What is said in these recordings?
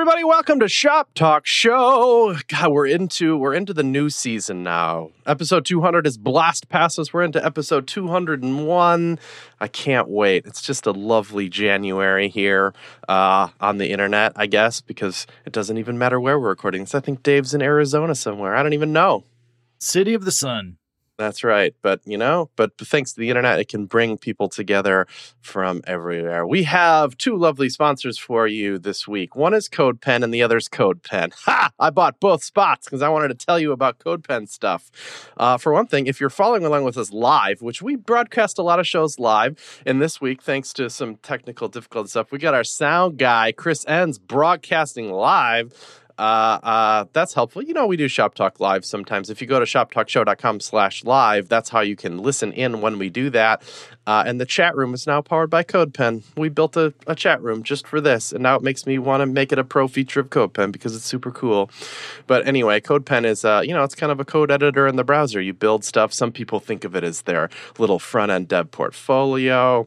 everybody, welcome to Shop Talk Show. God, we're into we're into the new season now. Episode 200 is blast past us. We're into episode 201. I can't wait. It's just a lovely January here uh, on the internet, I guess, because it doesn't even matter where we're recording this. I think Dave's in Arizona somewhere. I don't even know. City of the Sun. That's right. But, you know, but thanks to the internet, it can bring people together from everywhere. We have two lovely sponsors for you this week. One is CodePen and the other is CodePen. Ha! I bought both spots because I wanted to tell you about CodePen stuff. Uh, for one thing, if you're following along with us live, which we broadcast a lot of shows live, and this week, thanks to some technical difficult stuff, we got our sound guy, Chris Enns, broadcasting live uh, uh, that's helpful. You know, we do Shop Talk Live sometimes. If you go to shoptalkshow.com slash live, that's how you can listen in when we do that. Uh, and the chat room is now powered by CodePen. We built a, a chat room just for this, and now it makes me want to make it a pro feature of CodePen because it's super cool. But anyway, CodePen is, uh, you know, it's kind of a code editor in the browser. You build stuff. Some people think of it as their little front end dev portfolio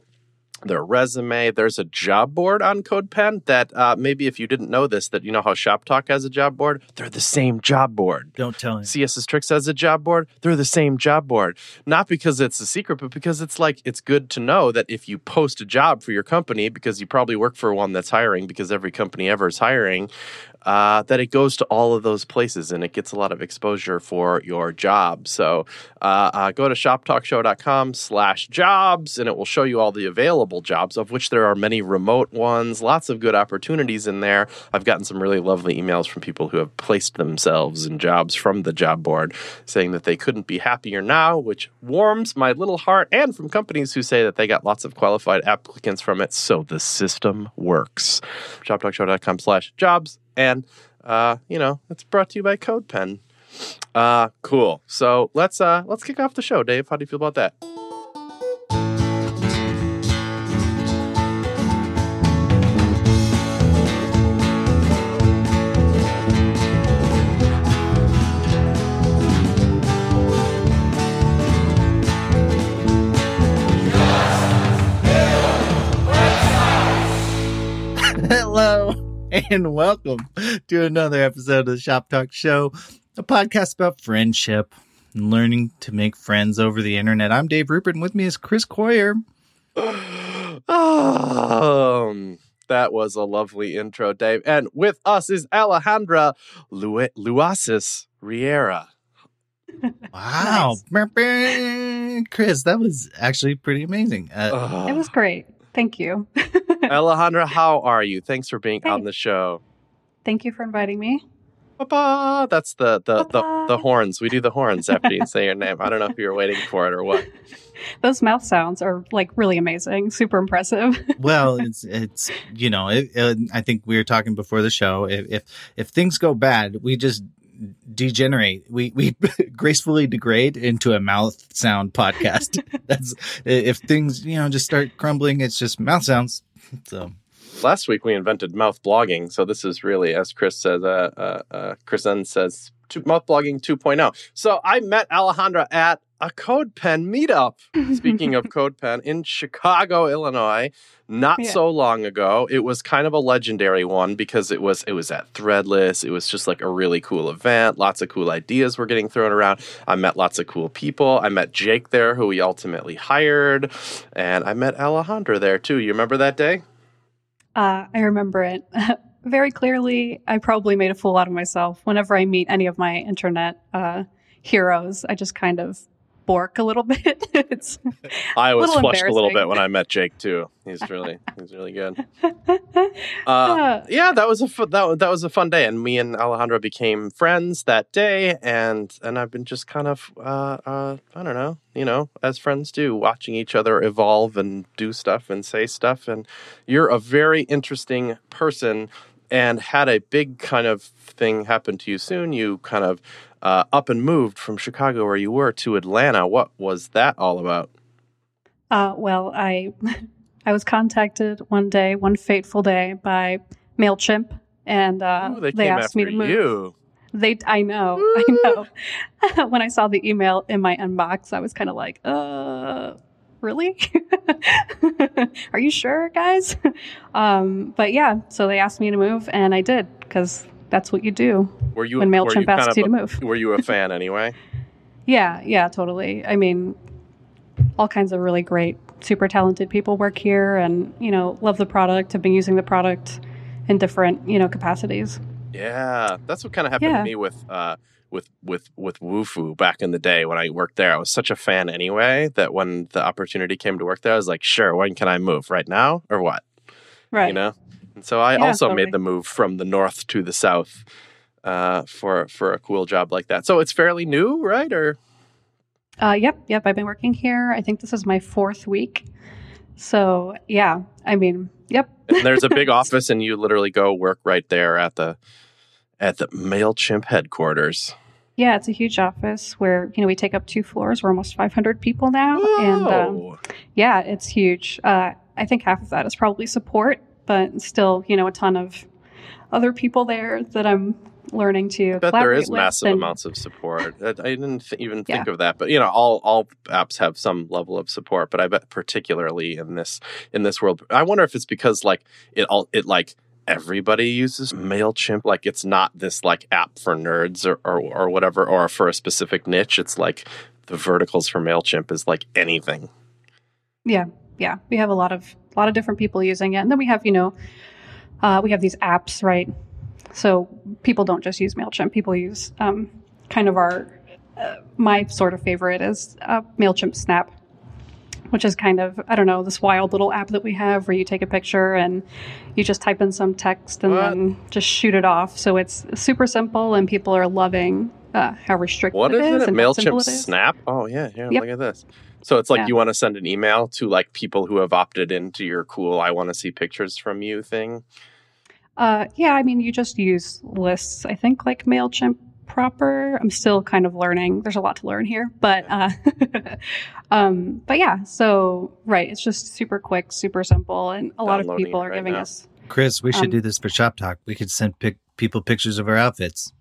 their resume. There's a job board on CodePen that uh, maybe if you didn't know this, that you know how Shop Talk has a job board. They're the same job board. Don't tell me. CSS Tricks has a job board. They're the same job board. Not because it's a secret, but because it's like it's good to know that if you post a job for your company, because you probably work for one that's hiring, because every company ever is hiring, uh, that it goes to all of those places and it gets a lot of exposure for your job. So uh, uh, go to shoptalkshow.com slash jobs and it will show you all the available jobs, of which there are many remote ones, lots of good opportunities in there. I've gotten some really lovely emails from people who have placed themselves in jobs from the job board saying that they couldn't be happier now, which warms my little heart, and from companies who say that they got lots of qualified applicants from it. So the system works. Shoptalkshow.com slash jobs and uh, you know it's brought to you by CodePen. Uh, cool. So let's uh, let's kick off the show, Dave. How do you feel about that? And welcome to another episode of the Shop Talk Show, a podcast about friendship and learning to make friends over the internet. I'm Dave Rupert, and with me is Chris Coyier. um, that was a lovely intro, Dave. And with us is Alejandra Lu- Luaces Riera. Wow. Chris, that was actually pretty amazing. Uh, It was great. Thank you. Alejandra, how are you? Thanks for being Hey. on the show. Thank you for inviting me. Ba-ba. That's the the, the the horns. We do the horns after you say your name. I don't know if you were waiting for it or what. Those mouth sounds are like really amazing, super impressive. well, it's it's you know, it, it, I think we were talking before the show. If, if if things go bad, we just degenerate. We we gracefully degrade into a mouth sound podcast. That's if things you know just start crumbling. It's just mouth sounds. So Last week we invented mouth blogging, so this is really, as Chris says, uh, uh, uh, Chris Enns says, mouth blogging 2.0. So I met Alejandra at a CodePen meetup. Speaking of CodePen in Chicago, Illinois, not Yeah. so long ago. It was kind of a legendary one because it was it was at Threadless. It was just like a really cool event. Lots of cool ideas were getting thrown around. I met lots of cool people. I met Jake there, who we ultimately hired, and I met Alejandra there too. You remember that day? Uh, I remember it very clearly. I probably made a fool out of myself whenever I meet any of my internet uh, heroes. I just kind of bork a little bit. it's I was flushed a little bit when I met Jake too. He's really he's really good. uh, Uh, yeah, that was a fu- that, that was a fun day, and me and Alejandra became friends that day, and and I've been just kind of uh, uh, I don't know, you know, as friends do, watching each other evolve and do stuff and say stuff, and you're a very interesting person, and had a big kind of thing happen to you soon. You kind of uh, up and moved from Chicago where you were to Atlanta. What was that all about? uh, well, I I was contacted one day, one fateful day, by Mailchimp, and uh, Ooh, they they asked me to move. you. They, I know, I know. when I saw the email in my inbox, I was kind of like, uh, really? Are you sure, guys? Um, but yeah, so they asked me to move, and I did because that's what you do Were you when were Mailchimp kind asks you to a- move. Were you a fan anyway? Yeah, yeah, totally. I mean, all kinds of really great, super talented people work here, and you know, love the product. Have been using the product in different, you know, capacities. Yeah, that's what kind of happened Yeah. to me with uh with with with Wufoo back in the day when I worked there. I was such a fan anyway that when the opportunity came to work there, I was like, sure, when can I move? Right now or what? Right. You know. And so I Yeah, also totally. made the move from the north to the south uh, for for a cool job like that. So it's fairly new, right? Or Uh, yep, yep. I've been working here. I think this is my fourth week. So yeah, I mean, yep. and there's a big office, and you literally go work right there at the at the Mailchimp headquarters. Yeah, it's a huge office where you know we take up two floors. We're almost 500 people now, and um, yeah, it's huge. Uh, I think half of that is probably support, but still, you know, a ton of other people there that I'm learning to. I bet there is massive and- amounts of support. I I didn't th- even Yeah. think of that, but you know, all all apps have some level of support. But I bet particularly in this in this world, I wonder if it's because like it all it like everybody uses Mailchimp. Like it's not this like app for nerds or or, or whatever, or for a specific niche. It's like the verticals for Mailchimp is like anything. Yeah, yeah. We have a lot of a lot of different people using it, and then we have you know, uh, we have these apps, right? So people don't just use Mailchimp. People use um, kind of our uh, my sort of favorite is uh, Mailchimp Snap, which is kind of I don't know this wild little app that we have where you take a picture and you just type in some text and What? then just shoot it off. So it's super simple, and people are loving uh, how restricted What it is is it? and how Mailchimp it is. Snap? Oh yeah, yeah. Yep. Look at this. So it's like Yeah. you want to send an email to like people who have opted into your cool "I want to see pictures from you" thing. Uh, yeah, I mean, you just use lists. I think like Mailchimp proper. I'm still kind of learning. There's a lot to learn here, but uh, um, but yeah. So right, it's just super quick, super simple, and a lot of people are right giving now. us. Chris, we should Um, do this for Shop Talk. We could send pic- people pictures of our outfits.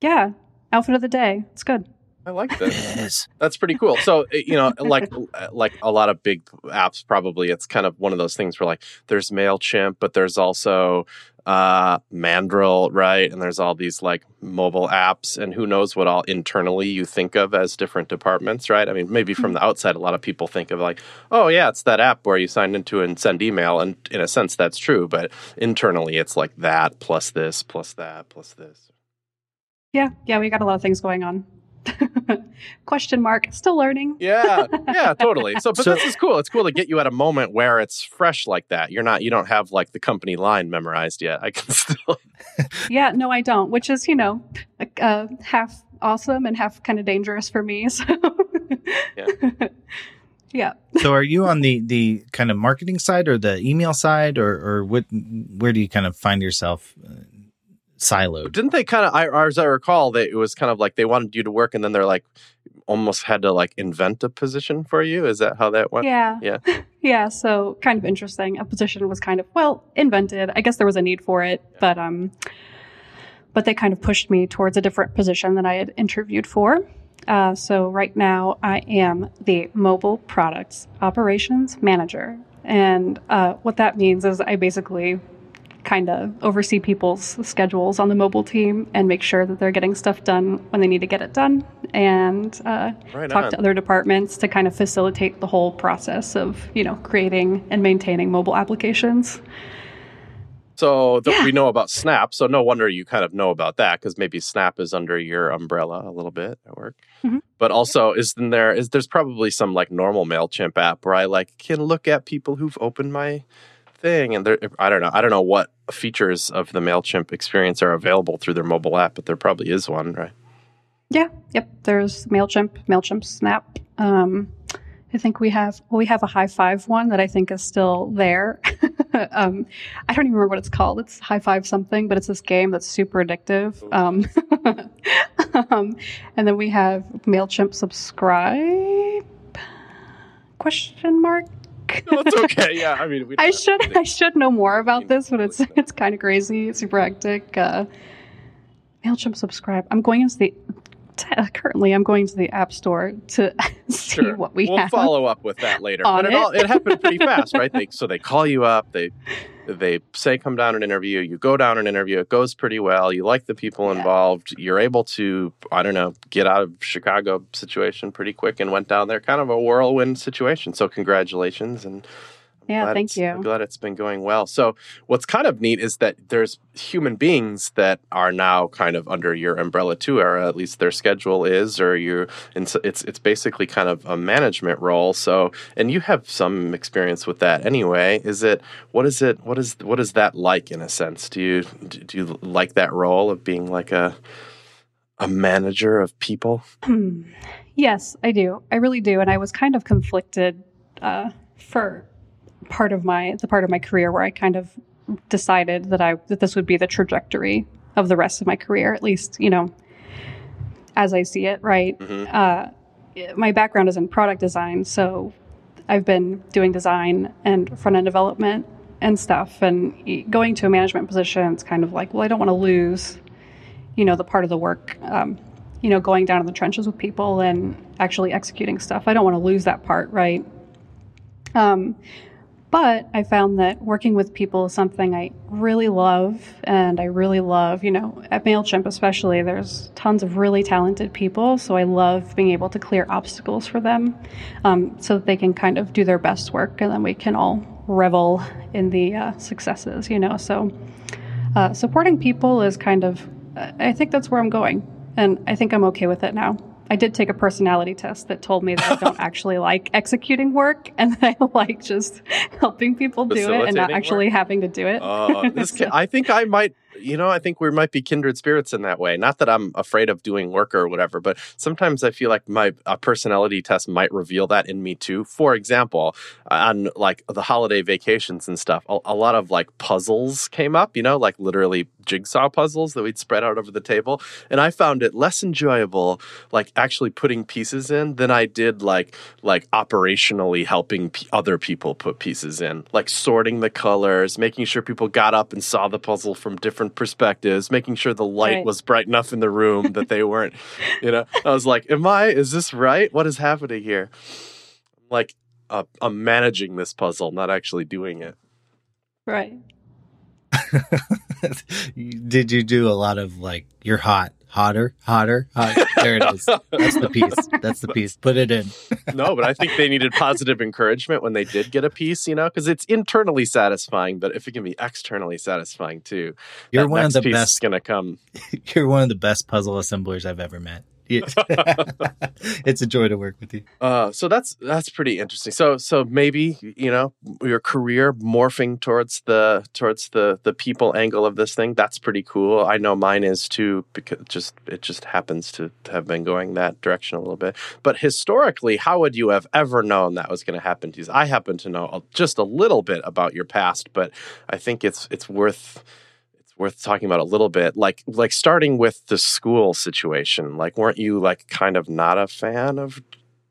Yeah, outfit of the day. It's good. I like this. Yes. That's pretty cool. So eh, you know, like like a lot of big apps, probably it's kind of one of those things where like there's Mailchimp, but there's also uh Mandrill, right? And there's all these like mobile apps, and who knows what all internally you think of as different departments, right? I mean, maybe from the outside, a lot of people think of like, oh yeah, it's that app where you sign into and send email, and in a sense, that's true. But internally, it's like that plus this plus that plus this. Yeah, yeah, we got a lot of things going on. Question mark. Still learning. Yeah, yeah, totally. So, but So- this is cool. It's cool to get you at a moment where it's fresh like that. You're not, you don't have like the company line memorized yet. I can still. Yeah, no, I don't. Which is, you know, uh, half awesome and half kind of dangerous for me. So. Yeah. yeah. so are you on the the kind of marketing side or the email side or or what where do you kind of find yourself uh, siloed? Didn't they kind of? I, as I recall, that it was kind of like they wanted you to work, and then they're like almost had to like invent a position for you. Is that how that went? Yeah. Yeah. Yeah. So kind of interesting. A position was kind of well invented. I guess there was a need for it, but um, but they kind of pushed me towards a different position that I had interviewed for. Uh, so right now I am the mobile products operations manager, and uh, what that means is I basically kind of oversee people's schedules on the mobile team and make sure that they're getting stuff done when they need to get it done, and uh, Right talk on. to other departments to kind of facilitate the whole process of you know creating and maintaining mobile applications. So th- Yeah. we know about Snap. So no wonder you kind of know about that because maybe Snap is under your umbrella a little bit at work. Mhm. But also, is there is there's probably some like normal Mailchimp app where I like can look at people who've opened my thing and there I don't know I don't know what features of the Mailchimp experience are available through their mobile app, but there probably is one, right? Yeah, yep. There's Mailchimp, Mailchimp Snap. Um, I think we have well, we have a High Five one that I think is still there. um, I don't even remember what it's called. It's High Five something, but it's this game that's super addictive. Um, um, and then we have Mailchimp Subscribe? Question mark. No, it's okay. Yeah, I mean, we I should I should know more about this, but it's it's kind of crazy. Super hectic. Uh, Mailchimp subscribe. I'm going into the currently I'm going to the App Store to see Sure. what we we'll have. follow up with that later. on But it it. all it happened pretty fast, right? They, so they call you up, they they say come down and interview, you go down and interview, it goes pretty well, you like the people Yeah. involved, you're able to, I don't know, get out of Chicago situation pretty quick and went down there. Kind of a whirlwind situation. So congratulations and Yeah, glad thank it's- I'm you. glad it's been going well. So, what's kind of neat is that there's human beings that are now kind of under your umbrella too, or at least their schedule is, or you. And so it's it's basically kind of a management role. So, and you have some experience with that anyway. Is it what is it? What is what is that like in a sense? Do you do you like that role of being like a a manager of people? Hmm. yes, I do. I really do. And I was kind of conflicted uh, for part of my the part of my career where I kind of decided that I that this would be the trajectory of the rest of my career, at least you know, as I see it. Right. hmm uh, my background is in product design, so I've been doing design and front end development and stuff. And going to a management position, it's kind of like, well, I don't want to lose, you know, the part of the work, um, you know, going down in the trenches with people and actually executing stuff. I don't want to lose that part, right? Um, but I found that working with people is something I really love, and I really love, you know, at MailChimp especially, there's tons of really talented people. So I love being able to clear obstacles for them um, so that they can kind of do their best work, and then we can all revel in the uh, successes, you know. So uh, supporting people is kind of, I think that's where I'm going, and I think I'm okay with it now. I did take a personality test that told me that I don't actually like executing work and that I like just helping people do it and not actually work? having to do it. Uh, this So- ca- I think I might, you know, I think we might be kindred spirits in that way. Not that I'm afraid of doing work or whatever, but sometimes I feel like my personality test might reveal that in me too. For example, on like the holiday vacations and stuff, a, a lot of like puzzles came up, you know, like literally jigsaw puzzles that we'd spread out over the table. And I found it less enjoyable, like actually putting pieces in than I did like like operationally helping p- other people put pieces in, like sorting the colors, making sure people got up and saw the puzzle from different perspectives, making sure the light Right. was bright enough in the room that they weren't, you know. I was like, "Am I? Is this right? What is happening here?" Like, uh, I'm managing this puzzle, not actually doing it. right. Did you do a lot of like you're hot, hotter, hotter? Hot. There it is. That's the piece. That's the piece. Put it in. no, but I think they needed positive encouragement when they did get a piece, you know, because it's internally satisfying, but if it can be externally satisfying too, You're one of the best. going to come. You're one of the best puzzle assemblers I've ever met. It's a joy to work with you. Uh, so that's that's pretty interesting. So so maybe you know your career morphing towards the towards the the people angle of this thing. That's pretty cool. I know mine is too because it just it just happens to have been going that direction a little bit. But historically, how would you have ever known that was going to happen to you? I happen to know just a little bit about your past, but I think it's it's worth worth talking about a little bit like like starting with the school situation like weren't you like kind of not a fan of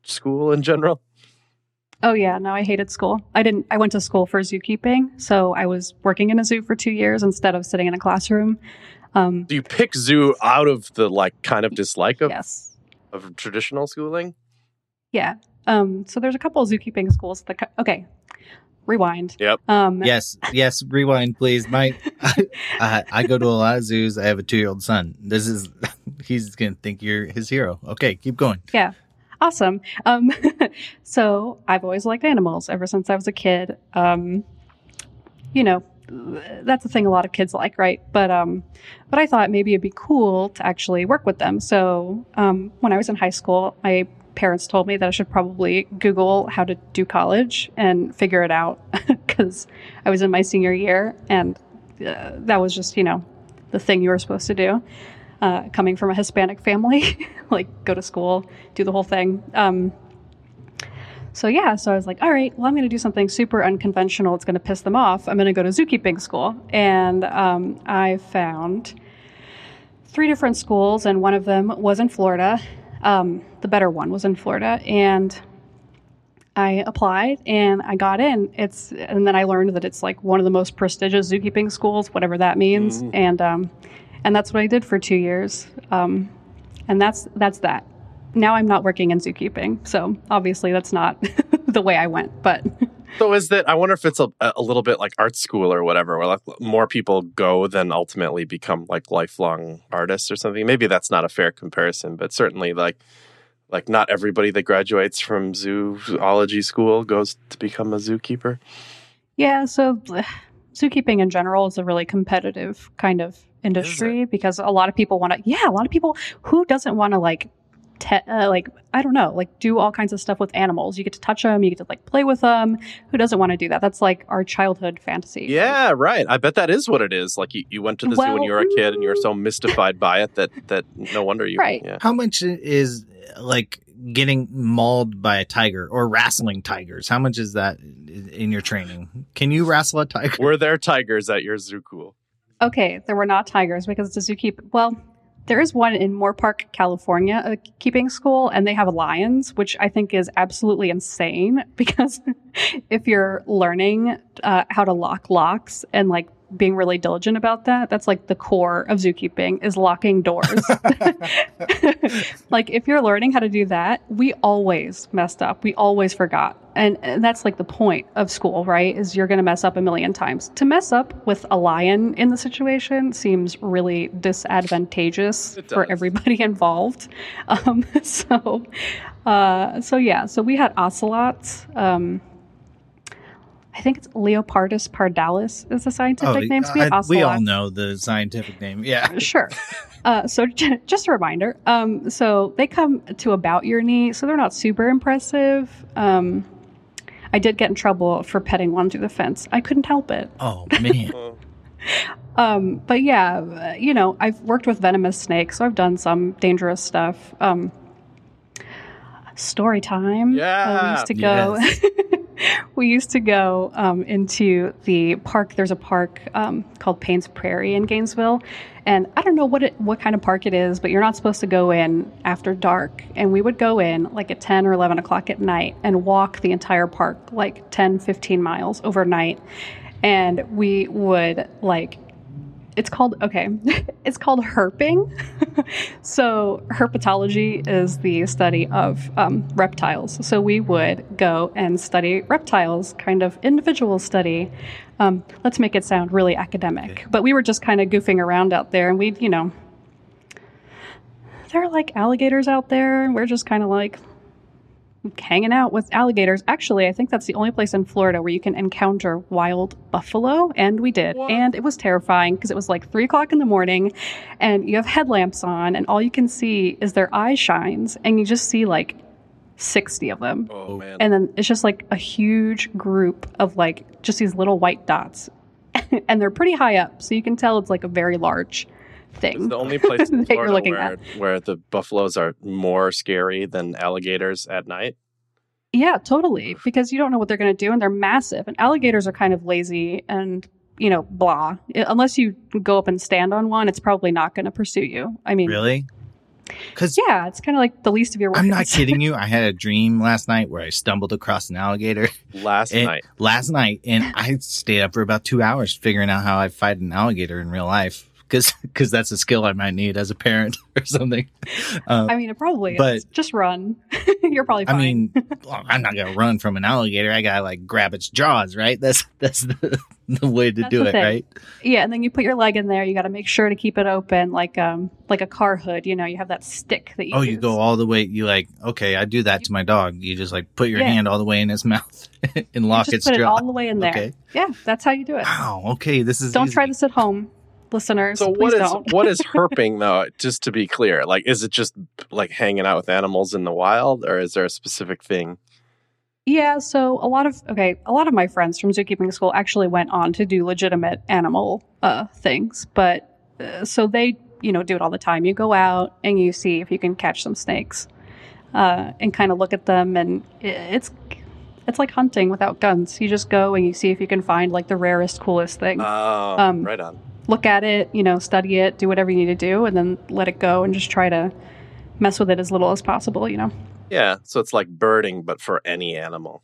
school in general Oh yeah, no, I hated school. I didn't. I went to school for zookeeping, so I was working in a zoo for two years instead of sitting in a classroom. Um, do you pick zoo out of the like kind of dislike of, yes, of traditional schooling yeah. Um, so there's a couple of zookeeping schools. That, okay, rewind. Yep. Um, Yes, yes. Rewind, please. My, I, I go to a lot of zoos. I have a two year old son. This is, he's gonna think you're his hero. Okay, keep going. Yeah. Awesome. Um, so I've always liked animals ever since I was a kid. Um, you know, that's the thing a lot of kids like, right? But um, but I thought maybe it'd be cool to actually work with them. So um, when I was in high school, my parents told me that I should probably Google how to do college and figure it out because I was in my senior year, and uh, that was just you know the thing you were supposed to do. Uh, coming from a Hispanic family, like go to school, do the whole thing. Um, so yeah, so I was like, all right, well, I'm going to do something super unconventional. It's going to piss them off. I'm going to go to zookeeping school, and um, I found three different schools, and one of them was in Florida. Um, the better one was in Florida, and I applied and I got in. It's and then I learned that it's like one of the most prestigious zookeeping schools, whatever that means, Mhm. and um, and that's what I did for two years. Um, and that's that's that. Now I'm not working in zookeeping, so obviously that's not the way I went. But So is that? I wonder if it's a, a little bit like art school or whatever, where like more people go than ultimately become like lifelong artists or something. Maybe that's not a fair comparison, but certainly like like not everybody that graduates from zoology school goes to become a zookeeper. yeah, so zookeeping in general is a really competitive kind of industry because a lot of people want to. Yeah, a lot of people who doesn't want to like. Te- uh, like I don't know, like do all kinds of stuff with animals. You get to touch them, you get to like play with them. Who doesn't want to do that? That's like our childhood fantasy. Yeah, right. I bet that is what it is. Like you, you went to the zoo when you were a kid and you were so mystified by it that that no wonder you. Right. Yeah. How much is like getting mauled by a tiger or wrestling tigers? How much is that in your training? Can you wrestle a tiger? Were there tigers at your zoo cool? Okay, there were not tigers because the a zookeep. Well, there is one in Moorpark, California, a keeping school, and they have lions, which I think is absolutely insane because if you're learning uh, how to lock locks and like being really diligent about that, that's like the core of zookeeping is locking doors. like if you're learning how to do that, we always messed up. We always forgot. And, and that's like the point of school, right? Is you're going to mess up a million times. To mess up with a lion in the situation seems really disadvantageous for everybody involved. Um, so, uh, so yeah, so we had ocelots. Um, I think it's Leopardus pardalis is the scientific name. So we, Oh, I- we all know the scientific name. Yeah. Sure. Uh, so j- just a reminder. Um, so they come to about your knee, so they're not super impressive. Um, I did get in trouble for petting one through the fence. I couldn't help it. Oh man. Oh, Um, but yeah, uh, you know, I've worked with venomous snakes, so I've done some dangerous stuff. Um, story time. Uh, we Yeah, used to go. yes. we used to go um, into the park. There's a park um, called Payne's Prairie in Gainesville, and I don't know what it, what kind of park it is, but you're not supposed to go in after dark. And we would go in like at 10 or 11 o'clock at night and walk the entire park like 10, 15 miles overnight, and we would like it's called okay it's called herping. So herpetology is the study of um, reptiles. So we would go and study reptiles kind of individual study. Um, let's make it sound really academic. Okay. but we were just kind of goofing around out there and we'd you know there are like alligators out there. And we're just kind of like hanging out with alligators. Actually, I think that's the only place in Florida where you can encounter wild buffalo, and we did. What? And it was terrifying because it was like three o'clock in the morning, and you have headlamps on, and all you can see is their eye shines, and you just see like 60 of them. oh, oh. man. And then it's just like a huge group of like just these little white dots. and they're pretty high up, so you can tell it's like a very large It's the only place in that you're looking where, at. where the buffaloes are more scary than alligators at night. Yeah, totally. Because you don't know what they're going to do, and they're massive. And alligators are kind of lazy and, you know, blah. I- Unless you go up and stand on one, it's probably not going to pursue you. I mean, Really? Because yeah, it's kind of like the least of your worries. I'm not kidding you. I had a dream last night where I stumbled across an alligator Last And- night. last night, and I stayed up for about two hours figuring out how I fight an alligator in real life. Because because that's a skill I might need as a parent or something. Um, I mean, it probably But- is. Just run. You're probably I mean, well, I'm not gonna run from an alligator. I gotta like grab its jaws, right? That's that's the, the way to That's do it, thing. right? yeah, and then you put your leg in there. You got to make sure to keep it open, like um, like a car hood. You know, you have that stick that you. Oh, you go all the way. You like, okay, I do that to my dog. You just like put your Yeah. hand all the way in its mouth and lock its put it all the way in there. Okay. Yeah, that's how you do it. Wow. Okay, this is Don't easy. try this at home, listeners. So what is what is herping though? Just to be clear, like is it just like hanging out with animals in the wild, or is there a specific thing? Yeah, so a lot of okay, a lot of my friends from zookeeping school actually went on to do legitimate animal uh, things, but uh, so they you know do it all the time. You go out and you see if you can catch some snakes, uh, and kind of look at them, and it's it's like hunting without guns. You just go and you see if you can find like the rarest, coolest thing. Oh, Um, right on. Look at it, you know, study it, do whatever you need to do, and then let it go and just try to mess with it as little as possible. You know. Yeah, so it's like birding, but for any animal.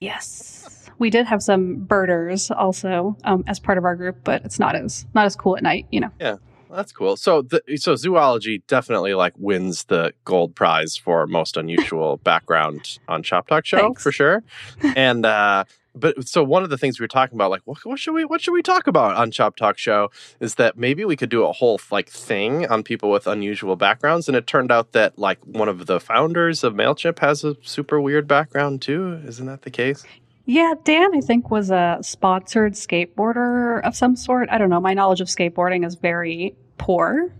Yes. We did have some birders also um, as part of our group, but it's not as not as cool at night, you know. Yeah. That's cool. So the so zoology definitely like wins the gold prize for most unusual background on Shop Talk Show Thanks. for sure. And uh but so one of the things we were talking about, like what, what should we what should we talk about on Shop Talk Show, is that maybe we could do a whole like thing on people with unusual backgrounds. And it turned out that like one of the founders of Mailchimp has a super weird background too. Isn't that the case? Yeah, Dan, I think, was a sponsored skateboarder of some sort. I don't know. My knowledge of skateboarding is very poor.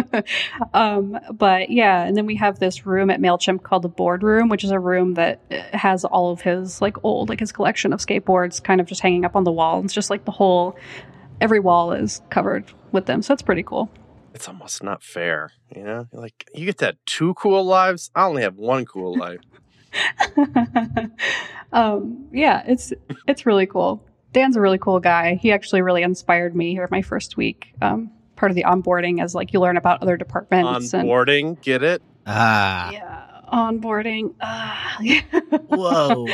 um, but yeah, and then we have this room at MailChimp called the Boardroom, which is a room that uh, has all of his like old, like his collection of skateboards kind of just hanging up on the wall. It's just like the whole, every wall is covered with them. So it's pretty cool. It's almost not fair, you know. Like you get to have two cool lives. I only have one cool life. um, yeah, it's it's really cool. Dan's a really cool guy. He actually really inspired me here my first week. Um, part of the onboarding as like you learn about other departments and Onboarding, get it? Ah, yeah, onboarding. Uh, whoa.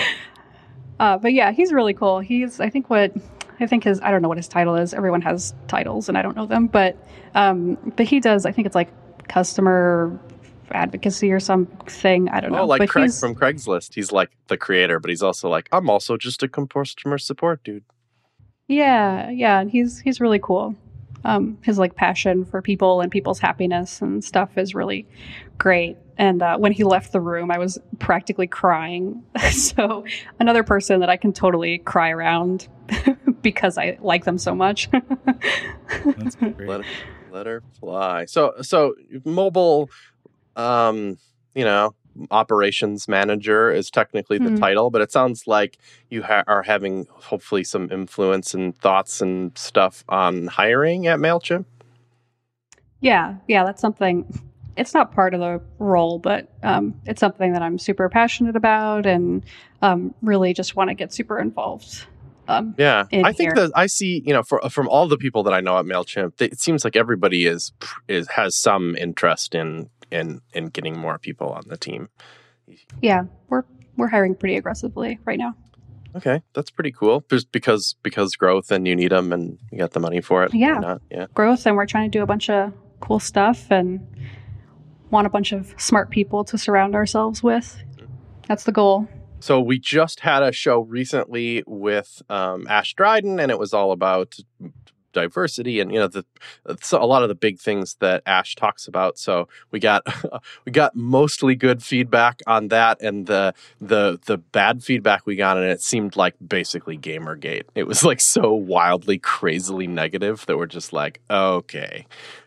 uh, but yeah, he's really cool. He's I think what I think his I don't know what his title is. Everyone has titles and I don't know them, but um, but he does. I think it's like customer advocacy or something. I don't know. Oh, like but Craig he's- from Craigslist. He's like the creator, but he's also like, I'm also just a customer support dude. Yeah, yeah, and he's he's really cool. Um, his like passion for people and people's happiness and stuff is really great. And uh, when he left the room, I was practically crying. so another person that I can totally cry around because I like them so much. That's great. Let her, let her fly. So, so mobile, um, you know, operations manager is technically the Hmm. title, but it sounds like you ha- are having hopefully some influence and thoughts and stuff on hiring at Mailchimp. yeah, yeah, that's something. It's not part of the role, but um, it's something that I'm super passionate about and um, really just want to get super involved. Um, Yeah, in I think here. that I see, you know, for, from all the people that I know at Mailchimp, it seems like everybody is is has some interest in in in getting more people on the team. yeah, we're we're hiring pretty aggressively right now. Okay, that's pretty cool. Just because because growth and you need them and you got the money for it. Yeah. not? yeah. growth and we're trying to do a bunch of cool stuff and want a bunch of smart people to surround ourselves with. That's the goal. So we just had a show recently with um, Ashe Dryden, and it was all about diversity and you know the a lot of the big things that Ash talks about. So we got we got mostly good feedback on that, and the the the bad feedback we got, and it seemed like basically GamerGate. It was like so wildly, crazily negative that we're just like, okay.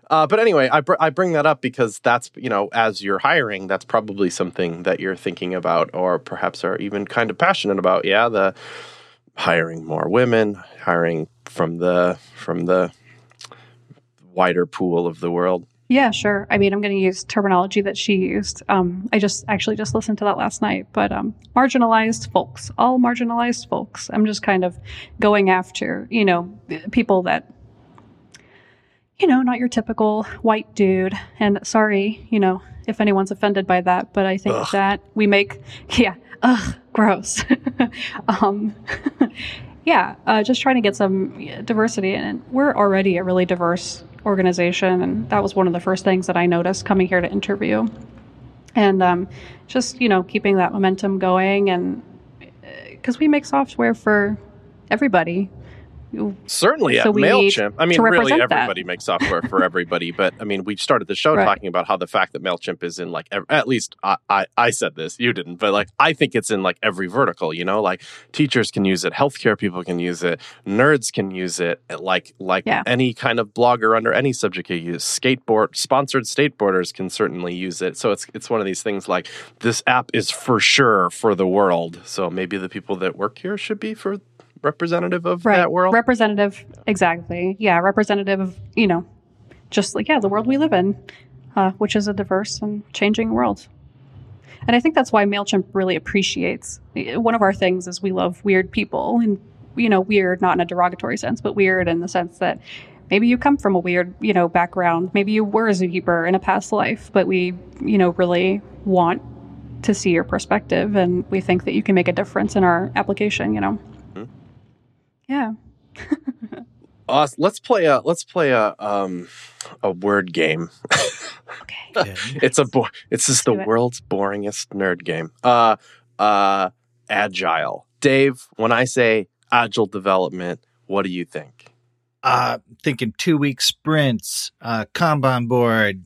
Uh, but anyway, I, br- I bring that up because that's, you know, as you're hiring, that's probably something that you're thinking about or perhaps are even kind of passionate about. Yeah, the hiring more women, hiring from the from the wider pool of the world. Yeah, sure. I mean, I'm going to use terminology that she used. Um, I just actually just listened to that last night, but um, marginalized folks, all marginalized folks. I'm just kind of going after, you know, people that, you know, not your typical white dude. And sorry, you know, if anyone's offended by that, but I think Ugh. that we make, yeah, ugh, gross. um, yeah, uh, just trying to get some diversity. And we're already a really diverse organization. And that was one of the first things that I noticed coming here to interview. And um, just, you know, keeping that momentum going. And because we make software for everybody. Certainly So at MailChimp. I mean, really, represent that. everybody makes software for everybody. But I mean, we started the show Right. talking about how the fact that MailChimp is in like, at least I, I, I said this, you didn't, but like, I think it's in like every vertical, you know, like teachers can use it, healthcare people can use it, nerds can use it, eh, like, like Yeah. any kind of blogger under any subject can use. Skateboard, sponsored skateboarders can certainly use it. So it's, it's one of these things like this app is for sure for the world. So maybe the people that work here should be for representative of right. that world. representative. Exactly. Yeah representative of you know just like yeah the world we live in uh, which is a diverse and changing world. And i think that's why mailchimp really appreciates one of our things is we love weird people and you know weird not in a derogatory sense but weird in the sense that maybe you come from a weird you know background. Maybe you were a zookeeper in a past life but we you know really want to see your perspective and we think that you can make a difference in our application you know. Yeah Uh, let's play a let's play a um a word game. Okay. Yeah. it's a bo- it's just the do it. world's boringest nerd game. Uh uh agile. Dave, when I say agile development, what do you think? uh thinking two week sprints uh kanban board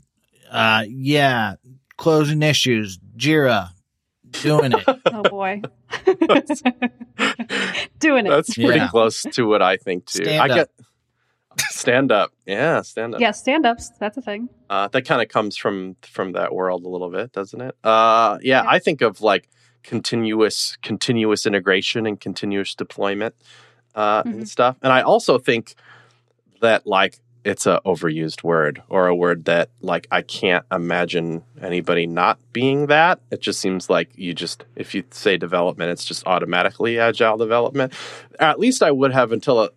uh yeah closing issues jira doing it Oh boy. Doing it. That's pretty Yeah. close to what I think too. Stand I up. get stand up. Yeah, stand up. yeah, stand ups. That's a thing. Uh, that kind of comes from from that world a little bit, doesn't it? Uh, yeah, Yeah. I think of like continuous continuous integration and continuous deployment uh, Mhm. and stuff. And I also think that like it's a overused word or a word that like I can't imagine anybody not being that. It just seems like you just if you say development, it's just automatically agile development. At least I would have until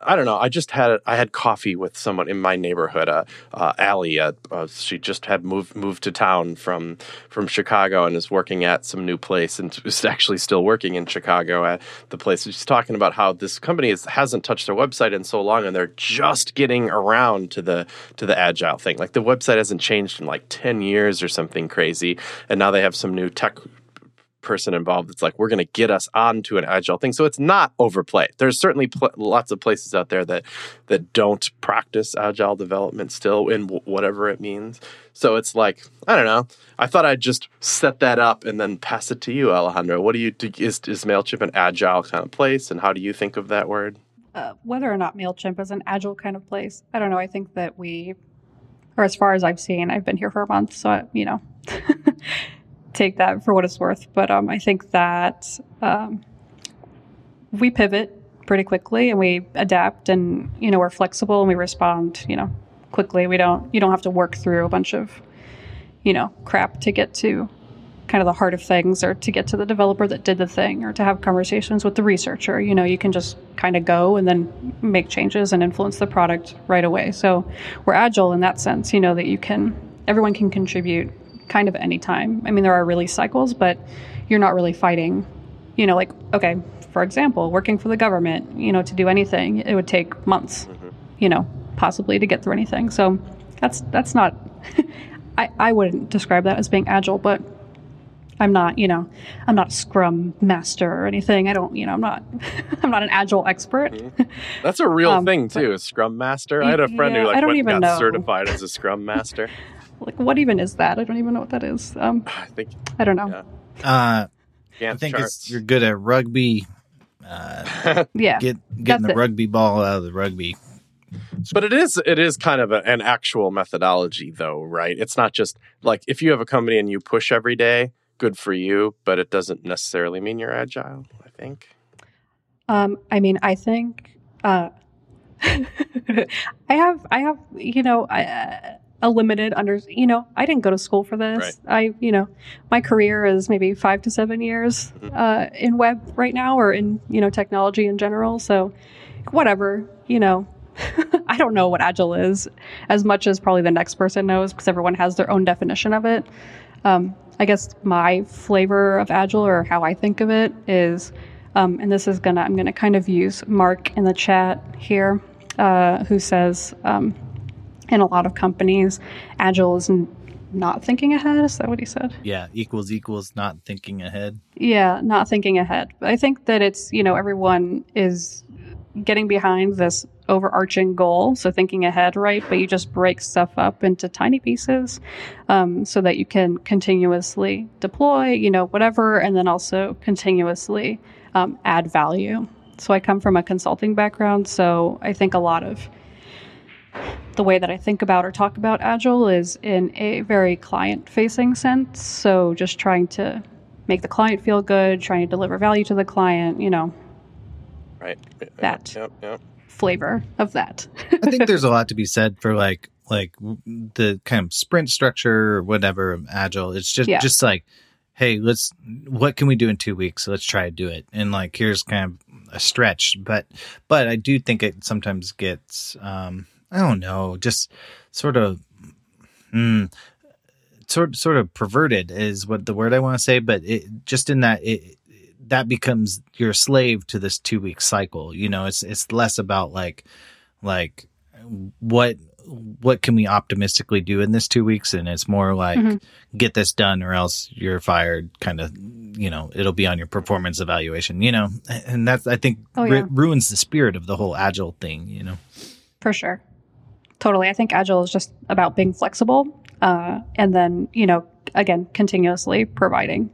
I don't know. I just had I had coffee with someone in my neighborhood, uh, uh, Allie. Uh, uh, she just had moved moved to town from from Chicago and is working at some new place and is actually still working in Chicago at the place. She's talking about how this company is, hasn't touched their website in so long and they're just getting around to the to the agile thing. Like the website hasn't changed in like ten years or something crazy, and now they have some new tech person involved it's like we're going to get us onto an agile thing. So it's not overplayed there's certainly pl- lots of places out there that that don't practice agile development still in w- whatever it means. So it's like i don't know. I thought i'd just set that up and then pass it to you alejandro. What do you do is, is mailchimp an agile kind of place and how do you think of that word? Uh, whether or not MailChimp is an agile kind of place, I don't know. I think that we, or as far as I've seen, I've been here for a month, so I, you know, take that for what it's worth. But um, I think that um, we pivot pretty quickly and we adapt, and you know, we're flexible and we respond, you know, quickly. We don't, you don't have to work through a bunch of, you know, crap to get to kind of the heart of things or to get to the developer that did the thing or to have conversations with the researcher you know you can just kind of go and then make changes and influence the product right away so we're agile in that sense you know that you can everyone can contribute kind of any time i mean there are release cycles but you're not really fighting you know like okay for example working for the government you know to do anything it would take months you know possibly to get through anything so that's that's not I, I wouldn't describe that as being agile but I'm not, you know, I'm not a scrum master or anything. I don't, you know, I'm not, I'm not an agile expert. that's a real Um, thing too a scrum master i had a friend Yeah, who like went and got know. certified as a scrum master Like, what even is that? I don't even know what that is. Um, i think I don't know. Yeah. uh i think it's you're good at rugby uh Yeah, get getting the it. rugby ball out of the rugby But it is it is kind of a, an actual methodology, though, right? It's not just like if you have a company and you push every day, good for you, but it doesn't necessarily mean you're agile. I think. Um, I mean, I think uh, I have, I have, you know, I, a limited under. You know, I didn't go to school for this. I, you know, my career is maybe five to seven years Mhm. uh, in web right now, or in you know technology in general. So, whatever, you know. I don't know what agile is as much as probably the next person knows because everyone has their own definition of it. Um, I guess my flavor of agile or how I think of it is um, and this is gonna I'm gonna kind of use Mark in the chat here, uh, who says um, in a lot of companies, agile is not thinking ahead. Is that what he said? yeah equals equals not thinking ahead Yeah, not thinking ahead. But I think that it's you know everyone is getting behind this overarching goal, so thinking ahead, right? But you just break stuff up into tiny pieces, um, so that you can continuously deploy, you know, whatever, and then also continuously um, add value. So I come from a consulting background, so I think a lot of the way that I think about or talk about Agile is in a very client facing sense. So just trying to make the client feel good, trying to deliver value to the client, you know, Right. That. Yep. Yep. flavor of that. I think there's a lot to be said for like like the kind of sprint structure or whatever of agile. It's just Yeah. just like, hey, let's what can we do in two weeks? Let's try to do it. And like here's kind of a stretch, but but I do think it sometimes gets um I don't know, just sort of mm, sort sort of perverted is what the word I want to say, but it just in that it that becomes you're slave to this two week cycle. You know, it's it's less about like like what what can we optimistically do in this two weeks, and it's more like Mhm. get this done or else you're fired. Kind of, you know, it'll be on your performance evaluation. You know, and that's I think Oh, yeah. ruins the spirit of the whole agile thing. You know. For sure. Totally. I think Agile is just about being flexible uh, and then, you know, again, continuously providing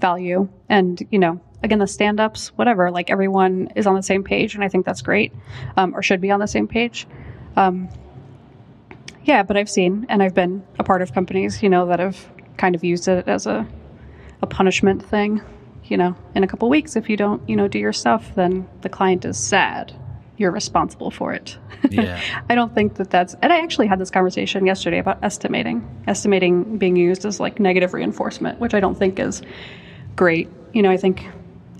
value. And, you know, again, the stand ups, whatever, like everyone is on the same page. And I think that's great um, or should be on the same page. Um, yeah, but I've seen and I've been a part of companies, you know, that have kind of used it as a, a punishment thing. You know, in a couple weeks, if you don't, you know, do your stuff, then the client is sad. You're responsible for it. Yeah. I don't think that that's, and I actually had this conversation yesterday about estimating, estimating being used as like negative reinforcement, which I don't think is great. You know, I think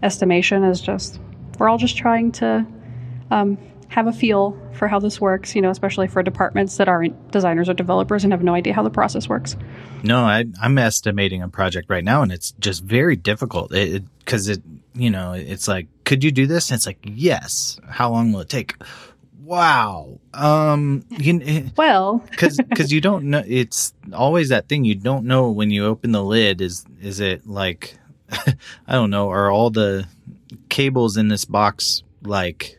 estimation is just, we're all just trying to um, have a feel for how this works, you know, especially for departments that aren't designers or developers and have no idea how the process works. No, I, I'm estimating a project right now, and it's just very difficult. It because it, you know, it's like, could you do this? And it's like, yes. How long will it take? Wow. Um, you, Well, because because you don't know. It's always that thing you don't know when you open the lid. Is is it like, I don't know. Are all the cables in this box like?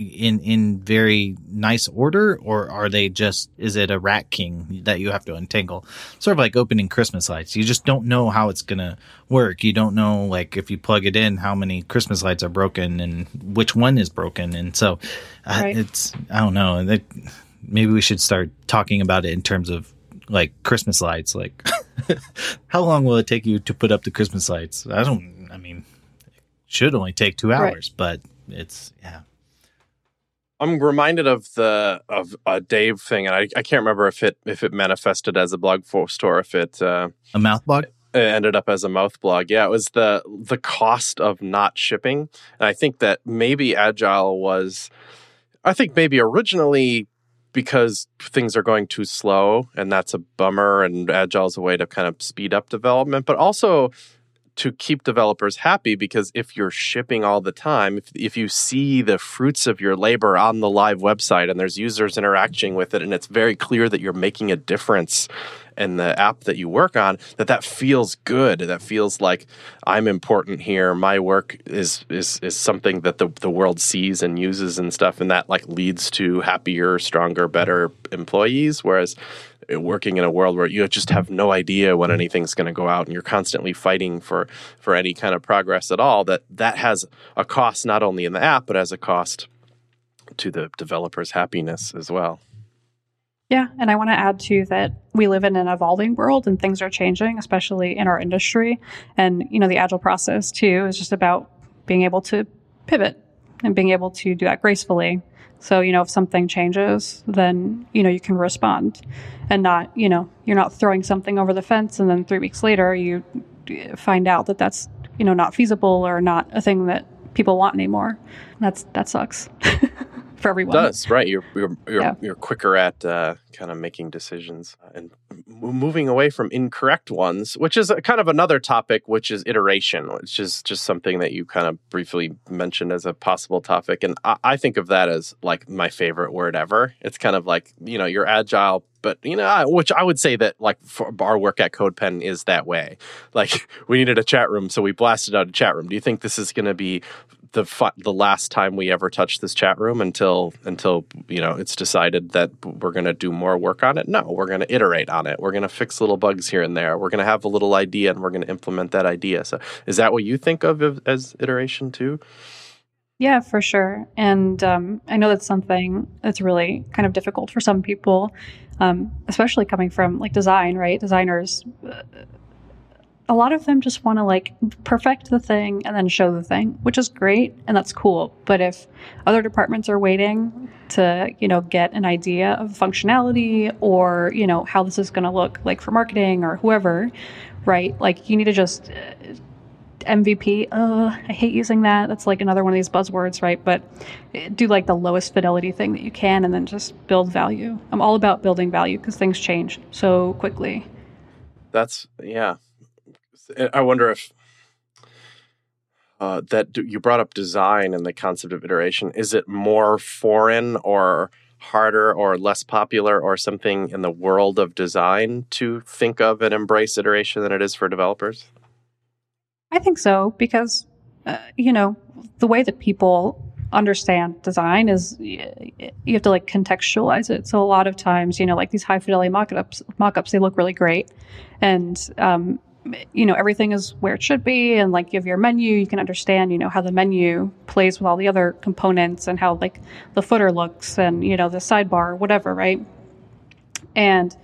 In in very nice order or are they just is it a rat king that you have to untangle? Sort of like opening christmas lights. You just don't know how it's gonna work. You don't know like if you plug it in how many christmas lights are broken and which one is broken. And so uh, Right. it's i don't know. That maybe we should start talking about it in terms of like christmas lights. Like how long will it take you to put up the christmas lights? I don't i mean it should only take two Right. hours but it's yeah I'm reminded of the of a Dave thing, and I, I can't remember if it if it manifested as a blog post or if it uh, a mouth blog it ended up as a mouth blog. Yeah, it was the the cost of not shipping, and I think that maybe Agile was, I think maybe originally because things are going too slow, and that's a bummer. And Agile is a way to kind of speed up development, but also to keep developers happy because if you're shipping all the time if, if you see the fruits of your labor on the live website and there's users interacting with it and it's very clear that you're making a difference in the app that you work on that that feels good that feels like i'm important here. My work is is is something that the, the world sees and uses and stuff and that like leads to happier stronger better employees whereas working in a world where you just have no idea when anything's going to go out and you're constantly fighting for for any kind of progress at all that that has a cost not only in the app but as a cost to the developer's happiness as well Yeah, and I want to add too that we live in an evolving world and things are changing, especially in our industry. And you know, the agile process too is just about being able to pivot and being able to do that gracefully. So, you know, if something changes, then, you know, you can respond and not, you know, you're not throwing something over the fence and then 3 weeks later you find out that that's, you know, not feasible or not a thing that people want anymore. That's that sucks for everyone. does right. You're you're you're, Yeah. you're quicker at uh, kind of making decisions and m- moving away from incorrect ones which is a, kind of another topic which is iteration which is just something that you kind of briefly mentioned as a possible topic. And I, I think of that as like my favorite word ever. It's kind of like you know you're agile but you know which i would say that like for our work at codepen is that way. Like we needed a chat room so we blasted out a chat room. Do you think this is going to be the fu- the last time we ever touch this chat room until until you know it's decided that we're going to do more work on it? No we're going to iterate on it. We're going to fix little bugs here and there. We're going to have a little idea and we're going to implement that idea. So is that what you think of as- as iteration too Yeah, for sure. And um, I know that's something that's really kind of difficult for some people, um, especially coming from like design, right? Designers, uh, a lot of them just want to like perfect the thing and then show the thing, which is great and that's cool. But if other departments are waiting to, you know, get an idea of functionality or, you know, how this is going to look like for marketing or whoever, right? Like you need to just MVP. Uh, I hate using that. That's like another one of these buzzwords, right? But eh, do like the lowest fidelity thing that you can and then just build value. I'm all about building value because things change so quickly. that's yeah i wonder if uh, that you brought up design and the concept of iteration is it more foreign or harder or less popular or something in the world of design to think of and embrace iteration than it is for developers? I think so because, uh, you know, the way that people understand design is you have to like contextualize it. So a lot of times, you know, like these high fidelity mockups, mockups, they look really great, and um, you know everything is where it should be, and like you have your menu, you can understand, you know, how the menu plays with all the other components and how like the footer looks, and you know the sidebar, whatever, right? And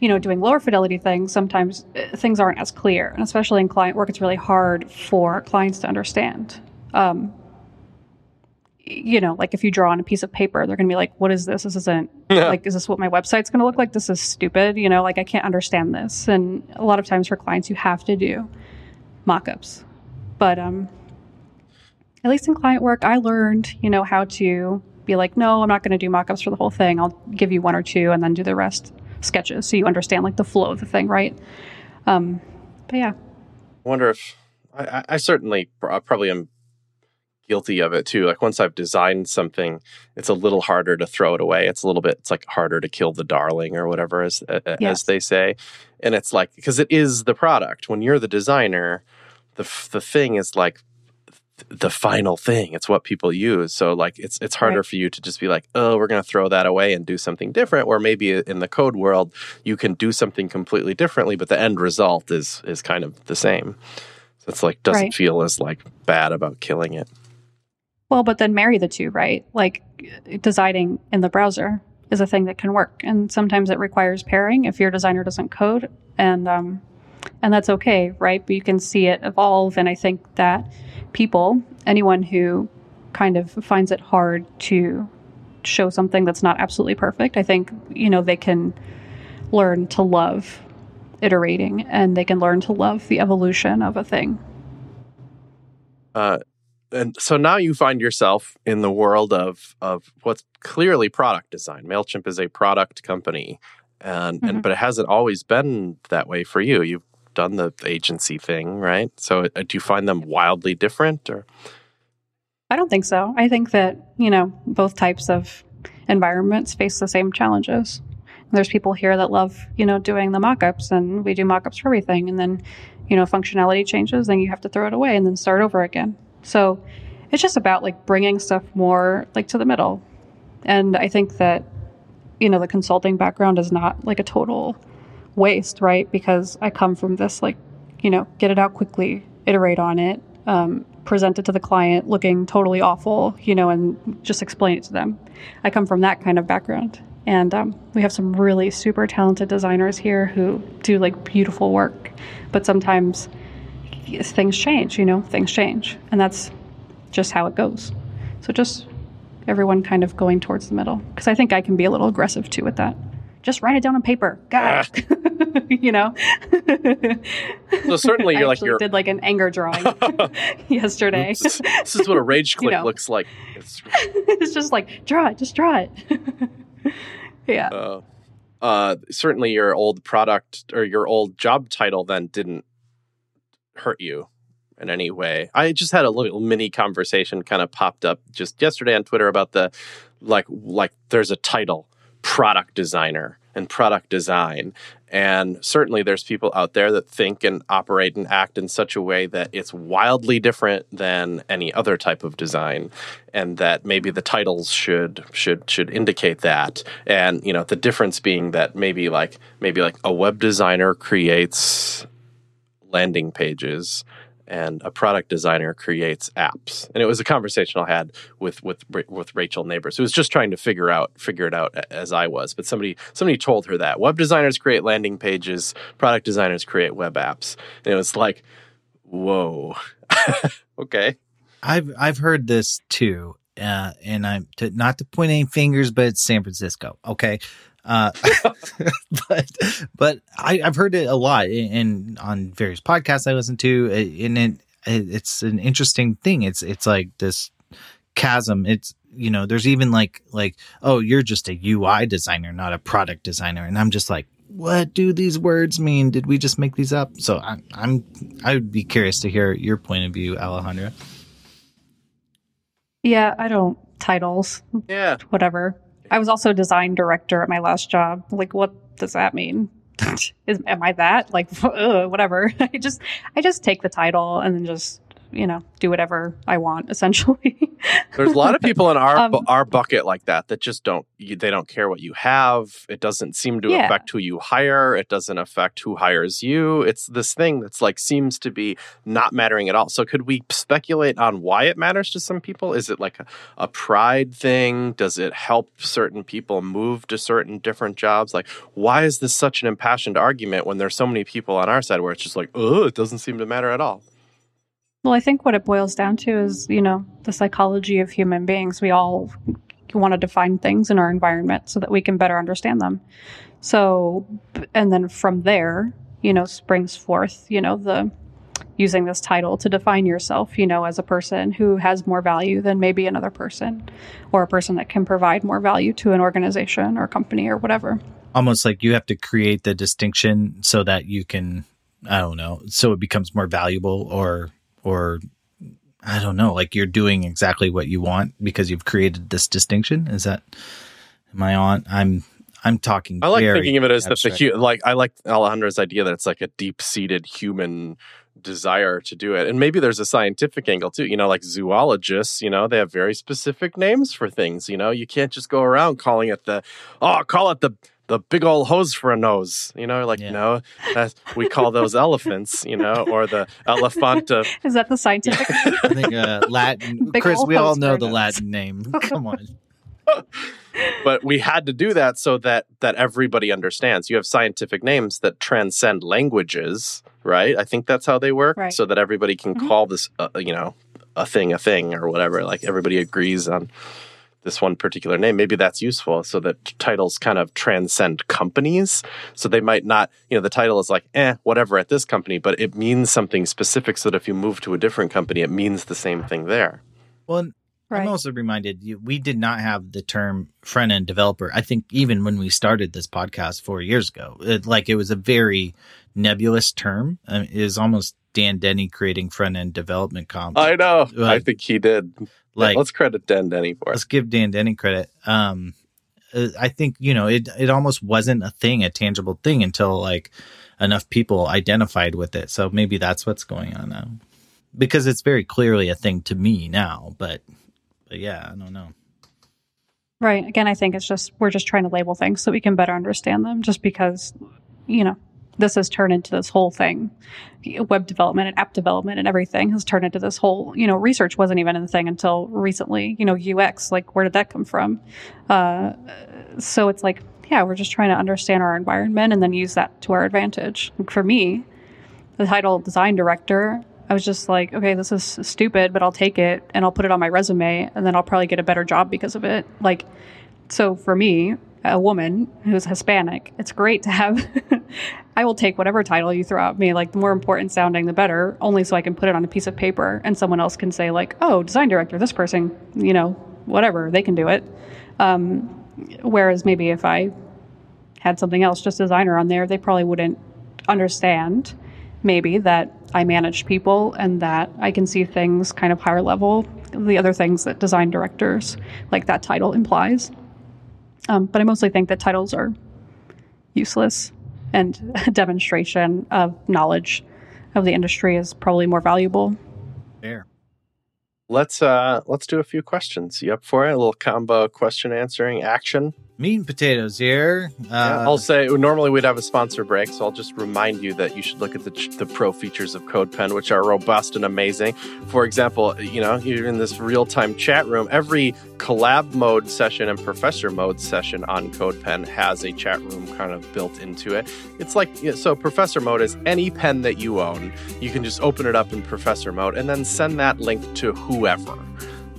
you know, doing lower fidelity things, sometimes uh, things aren't as clear, and especially in client work, it's really hard for clients to understand. Um, you know, like if you draw on a piece of paper, they're going to be like, what is this? This isn't like, is this what my website's going to look like? This is stupid. You know, like I can't understand this. And a lot of times for clients, you have to do mock-ups. But, um, at least in client work, I learned, you know, how to be like, no, I'm not going to do mock-ups for the whole thing. I'll give you one or two and then do the rest sketches. So you understand like the flow of the thing. Right. Um, but yeah. I wonder if I, I certainly probably am guilty of it too. Like once I've designed something, it's a little harder to throw it away. It's a little bit, it's like harder to kill the darling or whatever, as yes. as they say. And it's like because it is the product. When you're the designer, the the thing is like the final thing. It's what people use. So like it's it's harder right. for you to just be like, oh, we're going to throw that away and do something different. Or maybe uh, in the code world, you can do something completely differently, but the end result is is kind of the same. So it's like doesn't right. feel as like bad about killing it. Well, but then marry the two, right? Like designing in the browser is a thing that can work, and sometimes it requires pairing if your designer doesn't code, and um, and that's okay, right? But you can see it evolve, and I think that people, anyone who kind of finds it hard to show something that's not absolutely perfect, I think you know they can learn to love iterating, and they can learn to love the evolution of a thing. Uh, and so now you find yourself in the world of of what's clearly product design. Mailchimp is a product company, and, mm-hmm. and but it hasn't always been that way for you. You've done the agency thing, right? So uh, do you find them wildly different, or? I don't think so. I think that you know both types of environments face the same challenges. There's people here that love you know doing the mockups, and we do mockups for everything, and then you know functionality changes, then you have to throw it away and then start over again. So it's just about like bringing stuff more like to the middle. And I think that, you know, the consulting background is not like a total waste, right? Because I come from this like, you know, get it out quickly, iterate on it, um, present it to the client looking totally awful, you know, and just explain it to them. I come from that kind of background. And um, we have some really super talented designers here who do like beautiful work. But sometimes things change, you know, things change. And that's just how it goes. So just everyone kind of going towards the middle. Because I think I can be a little aggressive too with that. Just write it down on paper. God, ah. you know. so certainly you're I like you did like an anger drawing yesterday. This, this, is what a rage click you know. looks like. It's, it's, just like draw it, just draw it. yeah. Uh, uh, certainly your old product or your old job title then didn't hurt you in any way. I just had a little mini conversation kind of popped up just yesterday on Twitter about the like like there's a title product designer and product design and certainly there's people out there that think and operate and act in such a way that it's wildly different than any other type of design and that maybe the titles should should should indicate that and you know the difference being that maybe like maybe like a web designer creates landing pages and a product designer creates apps. And it was a conversation I had with with with Rachel Nabors, who was just trying to figure out figure it out as I was. But somebody somebody told her that web designers create landing pages, product designers create web apps, and it was like, whoa, okay. I've I've heard this too, uh, and I'm to, not to point any fingers, but it's San Francisco. Okay, uh, but but I, have heard it a lot in, on various podcasts I listen to, uh, and it, it's an interesting thing. It's it's like this chasm. It's you know, there's even like like oh, you're just a UI designer, not a product designer, and I'm just like, what do these words mean? Did we just make these up? So I, I'm I would be curious to hear your point of view, Alejandra. Yeah, I don't titles. Yeah, whatever I was also design director at my last job. Like, what does that mean? Is, am I that? Like, ugh, whatever. I just, I just take the title and then just, you know, do whatever I want. Essentially, There's a lot of people in our Um, our bucket like that that just don't you, they don't care what you have. It doesn't seem to Yeah. affect who you hire. It doesn't affect who hires you. It's this thing that's like seems to be not mattering at all. So could we speculate on why it matters to some people? Is it like a, a pride thing? Does it help certain people move to certain different jobs? Like why is this such an impassioned argument when there's so many people on our side where it's just like, oh, it doesn't seem to matter at all. Well, I think what it boils down to is, you know, the psychology of human beings. We all want to define things in our environment so that we can better understand them. So, and then from there, you know, springs forth, you know, the using this title to define yourself, you know, as a person who has more value than maybe another person or a person that can provide more value to an organization or company or whatever. Almost like you have to create the distinction so that you can, I don't know, so it becomes more valuable or, or I don't know, like you're doing exactly what you want because you've created this distinction. Is that, am I on? I'm, I'm talking. I like thinking of it as the abstract. like I like Alejandra's idea that it's like a deep seated human desire to do it, and maybe there's a scientific angle too. You know, like zoologists, you know, they have very specific names for things. You know, you can't just go around calling it the oh, call it the the big old hose for a nose. You know, like Yeah. no, that's, we call those elephants. You know, or the elephanta. Is that the scientific? I think uh, Latin. Big Chris, we all know the nuts. Latin name. Come on. but we had to do that so that that everybody understands you have scientific names that transcend languages right i think that's how they work Right. so that everybody can Mhm. call this uh, you know a thing a thing or whatever like everybody agrees on this one particular name maybe that's useful so that titles kind of transcend companies so they might not you know the title is like eh whatever at this company but it means something specific so that if you move to a different company it means the same thing there Well, I'm also reminded we did not have the term front end developer. I think even when we started this podcast four years ago, it, like it was a very nebulous term. Um, it is almost Dan Denney creating front end development comp. i know i think he did like let's credit Dan Denney for it let's give Dan Denney credit. Um, uh, I think you know it. It almost wasn't a thing, a tangible thing, until like enough people identified with it. So maybe that's what's going on now, because it's very clearly a thing to me now. But, but yeah, I don't know. Right. Again, I think it's just we're just trying to label things so we can better understand them. Just because, you know, this has turned into this whole thing. Web development and app development and everything has turned into this whole. You know, research wasn't even a thing until recently. You know, UX. Like, where did that come from? Uh, so it's like, yeah, we're just trying to understand our environment and then use that to our advantage. Like for me, the title design director. I was just like, okay, this is stupid, but I'll take it and I'll put it on my resume and then I'll probably get a better job because of it. Like, so for me, a woman who's Hispanic, it's great to have. I will take whatever title you throw at me, like the more important sounding, the better, only so I can put it on a piece of paper and someone else can say, like, oh, design director, this person, you know, whatever, they can do it. Um, whereas maybe if I had something else, just designer on there, they probably wouldn't understand maybe that I manage people and that I can see things kind of higher level, the other things that design directors, like that title implies. Um, but I mostly think that titles are useless and a demonstration of knowledge of the industry is probably more valuable. Fair. Let's uh let's do a few questions. You up for it? A little combo question answering action. Meat and potatoes here. Uh, Yeah, I'll say normally we'd have a sponsor break, so I'll just remind you that you should look at the, the pro features of CodePen, which are robust and amazing. For example, you know, you're in this real time chat room. Every collab mode session and professor mode session on CodePen has a chat room kind of built into it. It's like so. Professor mode is any pen that you own. You can just open it up in professor mode and then send that link to whoever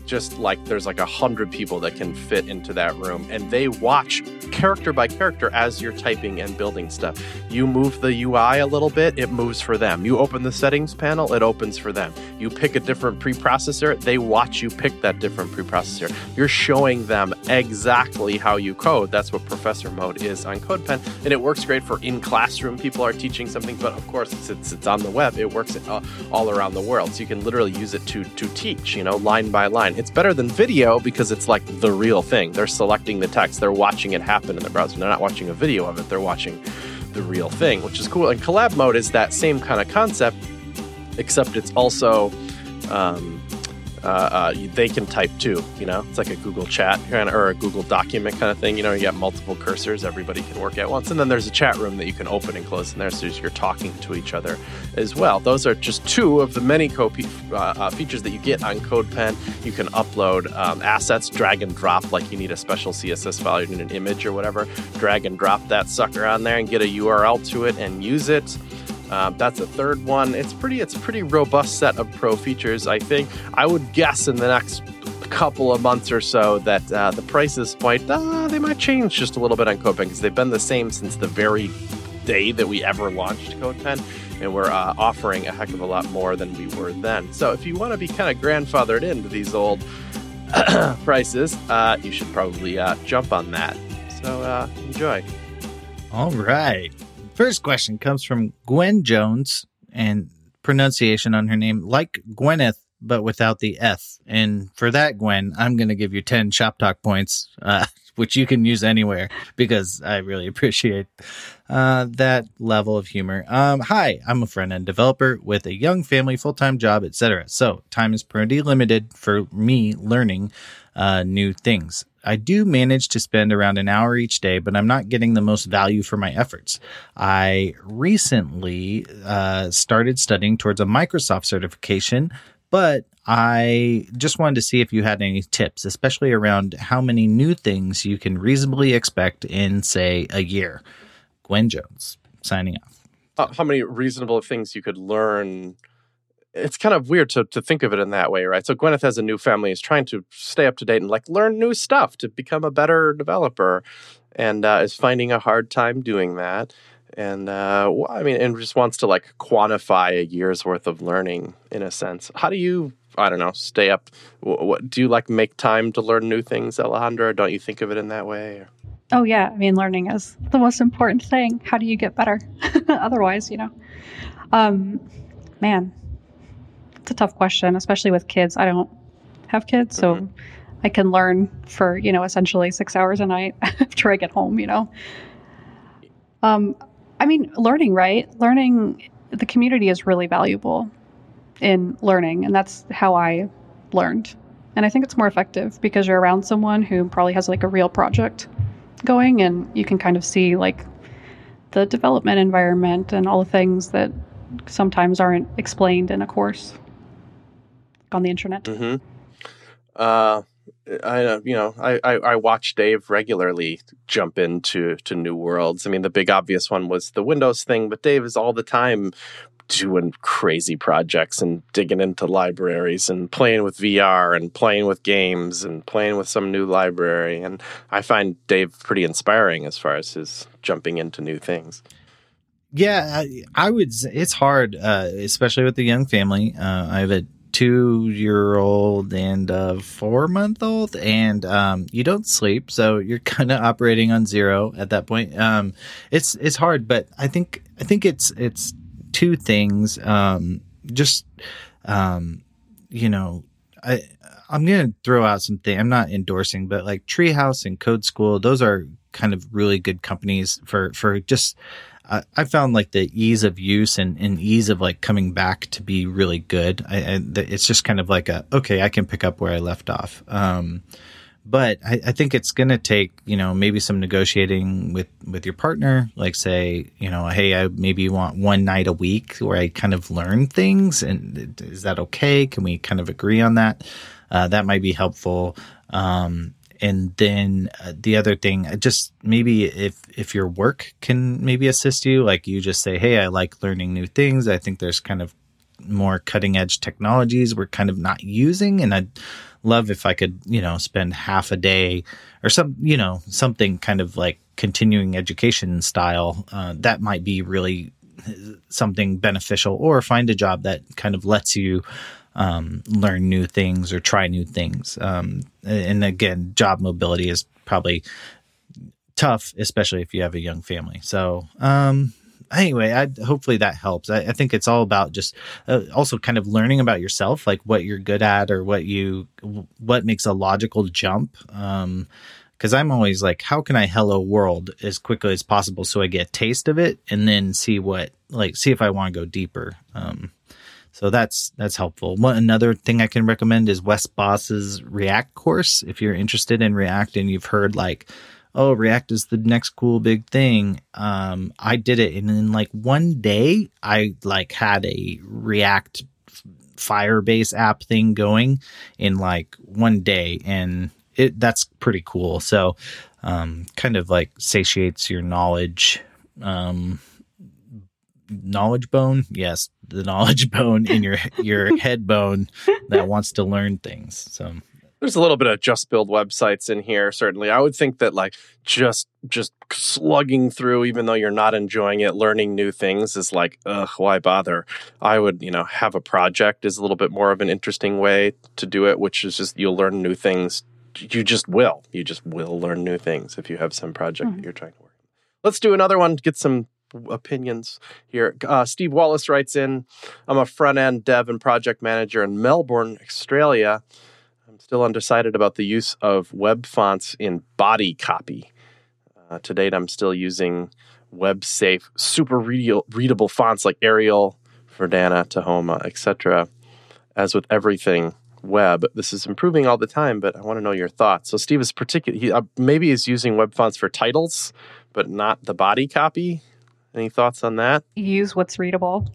just like there's like a hundred people that can fit into that room and they watch character by character as you're typing and building stuff. You move the ui a little bit it moves for them. You open the settings panel it opens for them. You pick a different preprocessor they watch you pick that different preprocessor. You're showing them exactly how you code. That's what professor mode is on codepen and it works great for in classroom people are teaching something but of course since it's, on the web. It works uh, all around the world. So you can literally use it to to teach you know line by line it's better than video because it's like the real thing. They're selecting the text, they're watching it happen in the browser. They're not watching a video of it, they're watching the real thing, which is cool. And collab mode is that same kind of concept, except it's also um, uh, uh, they can type too. You know, it's like a Google Chat kind of, or a Google document kind of thing. You know, you got multiple cursors, everybody can work at once, and then there's a chat room that you can open and close in there, so you're talking to each other as well. Those are just two of the many co- uh, uh, features that you get on CodePen. You can upload um, assets, drag and drop, like you need a special CSS file, you need an image or whatever. Drag and drop that sucker on there and get a URL to it and use it. Um, that's a third one. It's pretty. It's a pretty robust set of pro features. I think. I would guess in the next couple of months or so that uh, the prices might uh, they might change just a little bit on CodePen because they've been the same since the very day that we ever launched Code CodePen, and we're uh, offering a heck of a lot more than we were then. So if you want to be kind of grandfathered into these old prices, uh, you should probably uh, jump on that. So uh, enjoy. All right. First question comes from Gwen Jones, and pronunciation on her name like Gwyneth, but without the F. And for that, Gwen, I'm going to give you 10 Shop Talk points, uh, which you can use anywhere because I really appreciate uh, that level of humor. Um, hi, I'm a front end developer with a young family, full time job, etc. So time is pretty limited for me learning uh, new things. I do manage to spend around an hour each day, but I'm not getting the most value for my efforts. I recently uh, started studying towards a Microsoft certification, but I just wanted to see if you had any tips, especially around how many new things you can reasonably expect in, say, a year. Gwen Jones, signing off. Uh, how many reasonable things you could learn it's kind of weird to, to think of it in that way, right? So Gwyneth has a new family, is trying to stay up to date and like learn new stuff to become a better developer, and uh, is finding a hard time doing that. And uh, I mean, and just wants to like quantify a year's worth of learning in a sense. How do you, I don't know, stay up? What, do you like make time to learn new things, Alejandra? Don't you think of it in that way? Oh yeah, I mean, learning is the most important thing. How do you get better? Otherwise, you know, um, man, it's a tough question, especially with kids. I don't have kids, so mm-hmm. I can learn for, you know, essentially six hours a night after I get home, you know. Um, I mean, learning, right? Learning, the community is really valuable in learning, and that's how I learned. And I think it's more effective because you're around someone who probably has like a real project going, and you can kind of see like the development environment and all the things that sometimes aren't explained in a course on the internet. Mm-hmm. Uh, I you know I, I, I watch Dave regularly jump into to new worlds. I mean, the big obvious one was the Windows thing, but Dave is all the time doing crazy projects and digging into libraries and playing with VR and playing with games and playing with some new library. And I find Dave pretty inspiring as far as his jumping into new things. Yeah, I, I would. It's hard, uh, especially with the young family. Uh, I have a two year old and a four month old, and um, you don't sleep, so you're kind of operating on zero at that point. Um, it's it's hard, but I think I think it's it's two things. Um, just um, you know, I I'm gonna throw out something. I'm not endorsing, but like Treehouse and Code School, those are kind of really good companies for for just I, I found like the ease of use and, and ease of like coming back to be really good. I, I, it's just kind of like a okay, I can pick up where I left off. Um, but I, I, think it's going to take you know maybe some negotiating with with your partner like say you know hey i maybe want one night a week where i kind of learn things and is that okay can we kind of agree on that uh, that might be helpful um, and then uh, the other thing uh, just maybe if if your work can maybe assist you like you just say hey i like learning new things. I think there's kind of more cutting edge technologies we're kind of not using and i'd love if i could you know spend half a day or some you know something kind of like continuing education style uh, that might be really uh, something beneficial or find a job that kind of lets you um, learn new things or try new things. Um, and again, job mobility is probably tough, especially if you have a young family. So, um, anyway, I, hopefully that helps. I, I think it's all about just uh, also kind of learning about yourself, like what you're good at or what you what makes a logical jump. Um, because I'm always like, how can I hello world as quickly as possible so I get a taste of it and then see what like see if I want to go deeper. Um, so that's that's helpful. One another thing I can recommend is Wes Bos's React course. If you're interested in React and you've heard like, oh, React is the next cool big thing. Um, I did it and in like one day I like had a React Firebase app thing going in like one day and it that's pretty cool. So um, kind of like satiates your knowledge um, knowledge bone? Yes the knowledge bone in your your head bone that wants to learn things so. There's a little bit of just build websites in here certainly. I would think that like just just slugging through even though you're not enjoying it learning new things is like ugh why bother? I would you know have a project is a little bit more of an interesting way to do it which is just you'll learn new things. You just will. You just will learn new things if you have some project mm-hmm. that you're trying to work let's do another one get some opinions here. Uh, Steve Wallace writes in I'm a front end dev and project manager in Melbourne, Australia. I'm still undecided about the use of web fonts in body copy. Uh, to date, I'm still using web safe, super readable fonts like Arial, Verdana, Tahoma, etc. As with everything web, this is improving all the time, but I want to know your thoughts. So, Steve is particular. He, uh, maybe he's using web fonts for titles, but not the body copy. Any thoughts on that? Use what's readable.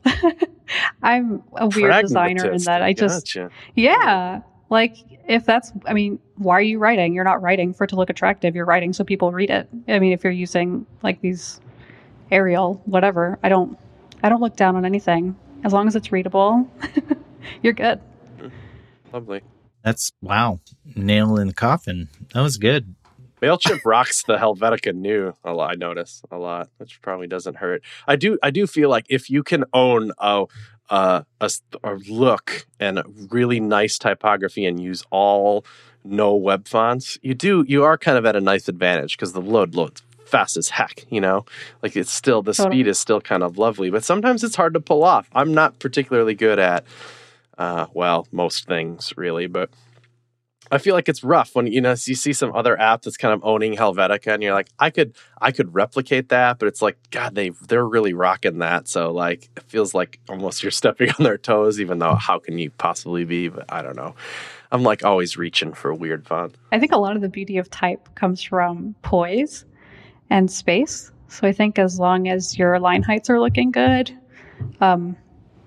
I'm a weird designer in that I just, gotcha. yeah, like if that's, I mean, why are you writing? You're not writing for it to look attractive. You're writing so people read it. I mean, if you're using like these Arial, whatever, I don't, I don't look down on anything as long as it's readable. you're good. Hmm. Lovely. That's wow, nail in the coffin. That was good. Mailchimp rocks the Helvetica Neue a lot. I notice a lot, which probably doesn't hurt. I do. I do feel like if you can own a a, a, a look and a really nice typography and use all no web fonts, you do. You are kind of at a nice advantage because the load loads fast as heck. You know, like it's still the totally. speed is still kind of lovely, but sometimes it's hard to pull off. I'm not particularly good at. Uh, well, most things really, but I feel like it's rough when you know you see some other app that's kind of owning Helvetica, and you're like, I could I could replicate that, but it's like, God, they they're really rocking that. So like, it feels like almost you're stepping on their toes, even though how can you possibly be? But I don't know. I'm like always reaching for weird font. I think a lot of the beauty of type comes from poise and space. So I think as long as your line heights are looking good, um,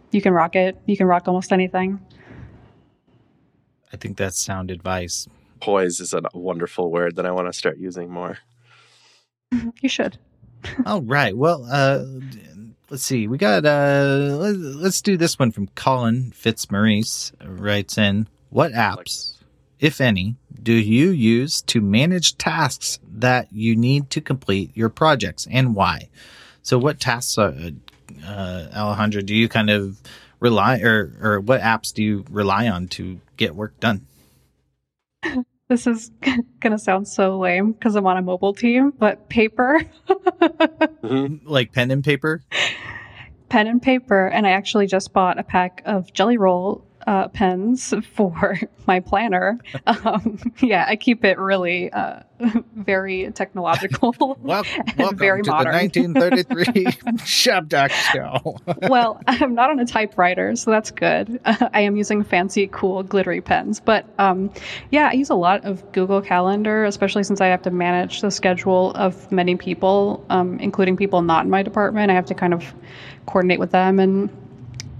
you can rock it. You can rock almost anything. I think that's sound advice. Poise is a wonderful word that I want to start using more. You should. All right. Well, uh, let's see. We got uh, let's do this one from Colin Fitzmaurice. Writes in, what apps, if any, do you use to manage tasks that you need to complete your projects, and why? So, what tasks, uh, uh, Alejandra, do you kind of rely or or what apps do you rely on to get work done? This is gonna sound so lame because I'm on a mobile team, but paper, mm-hmm. like pen and paper, pen and paper, and I actually just bought a pack of Gelly Roll uh, pens for my planner. Um, yeah, I keep it really uh, very technological welcome, welcome very to modern. the 1933 Shop Talk Show. well, I'm not on a typewriter, so that's good. Uh, I am using fancy, cool, glittery pens. But um, yeah, I use a lot of Google Calendar, especially since I have to manage the schedule of many people, um, including people not in my department. I have to kind of coordinate with them and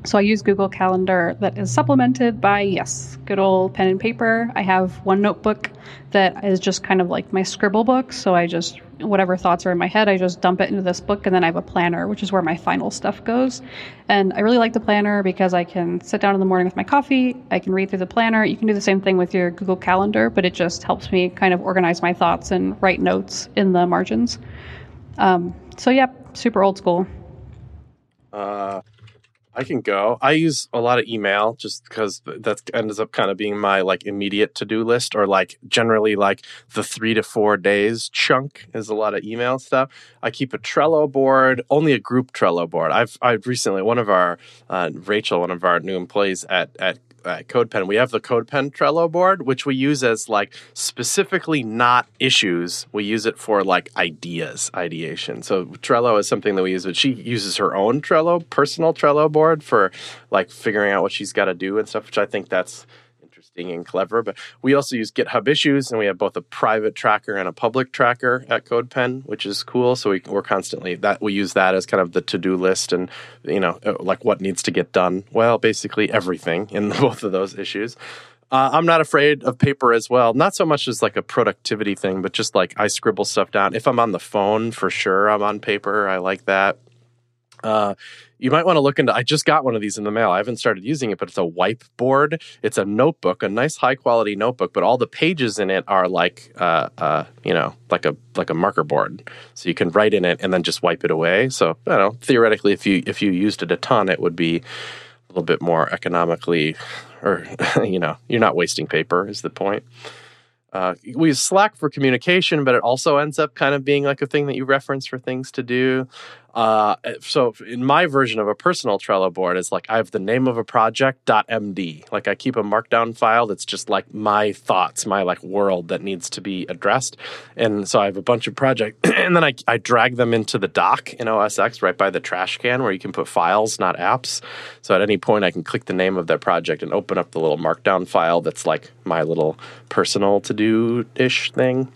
so I use Google Calendar that is supplemented by, yes, good old pen and paper. I have one notebook that is just kind of like my scribble book. So I just, whatever thoughts are in my head, I just dump it into this book. And then I have a planner, which is where my final stuff goes. And I really like the planner because I can sit down in the morning with my coffee. I can read through the planner. You can do the same thing with your Google Calendar, but it just helps me kind of organize my thoughts and write notes in the margins. Um, so, yep, super old school. Uh, I can go. I use a lot of email just because that ends up kind of being my like immediate to do list, or like generally like the three to four days chunk is a lot of email stuff. I keep a Trello board, only a group Trello board. I've I've recently one of our uh, Rachel, one of our new employees at at uh, CodePen, we have the CodePen Trello board, which we use as like specifically not issues. We use it for like ideas, ideation. So Trello is something that we use, but she uses her own Trello, personal Trello board for like figuring out what she's got to do and stuff, which I think that's interesting and clever. But we also use GitHub issues, and we have both a private tracker and a public tracker at CodePen, which is cool. So we, we're constantly that we use that as kind of the to do list, and you know, uh, like what needs to get done. Well, basically everything in both of those issues. Uh, I'm not afraid of paper as well. Not so much as like a productivity thing, but just like I scribble stuff down. If I'm on the phone, for sure, I'm on paper. I like that. Uh, you might want to look into i just got one of these in the mail. I haven't started using it but it's a wipe board it's a notebook a nice high quality notebook but all the pages in it are like uh, uh, you know like a like a marker board. So you can write in it and then just wipe it away. So i don't know theoretically if you if you used it a ton it would be a little bit more economically or you know you're not wasting paper is the point. Uh, we use Slack for communication, but it also ends up kind of being like a thing that you reference for things to do. Uh, so in my version of a personal Trello board, it's like I have the name of a project .md. Like I keep a markdown file that's just like my thoughts, my like world that needs to be addressed. And so I have a bunch of projects, and then I, I drag them into the dock in OS X right by the trash can where you can put files, not apps. So at any point, I can click the name of that project and open up the little markdown file that's like my little personal to do ish thing.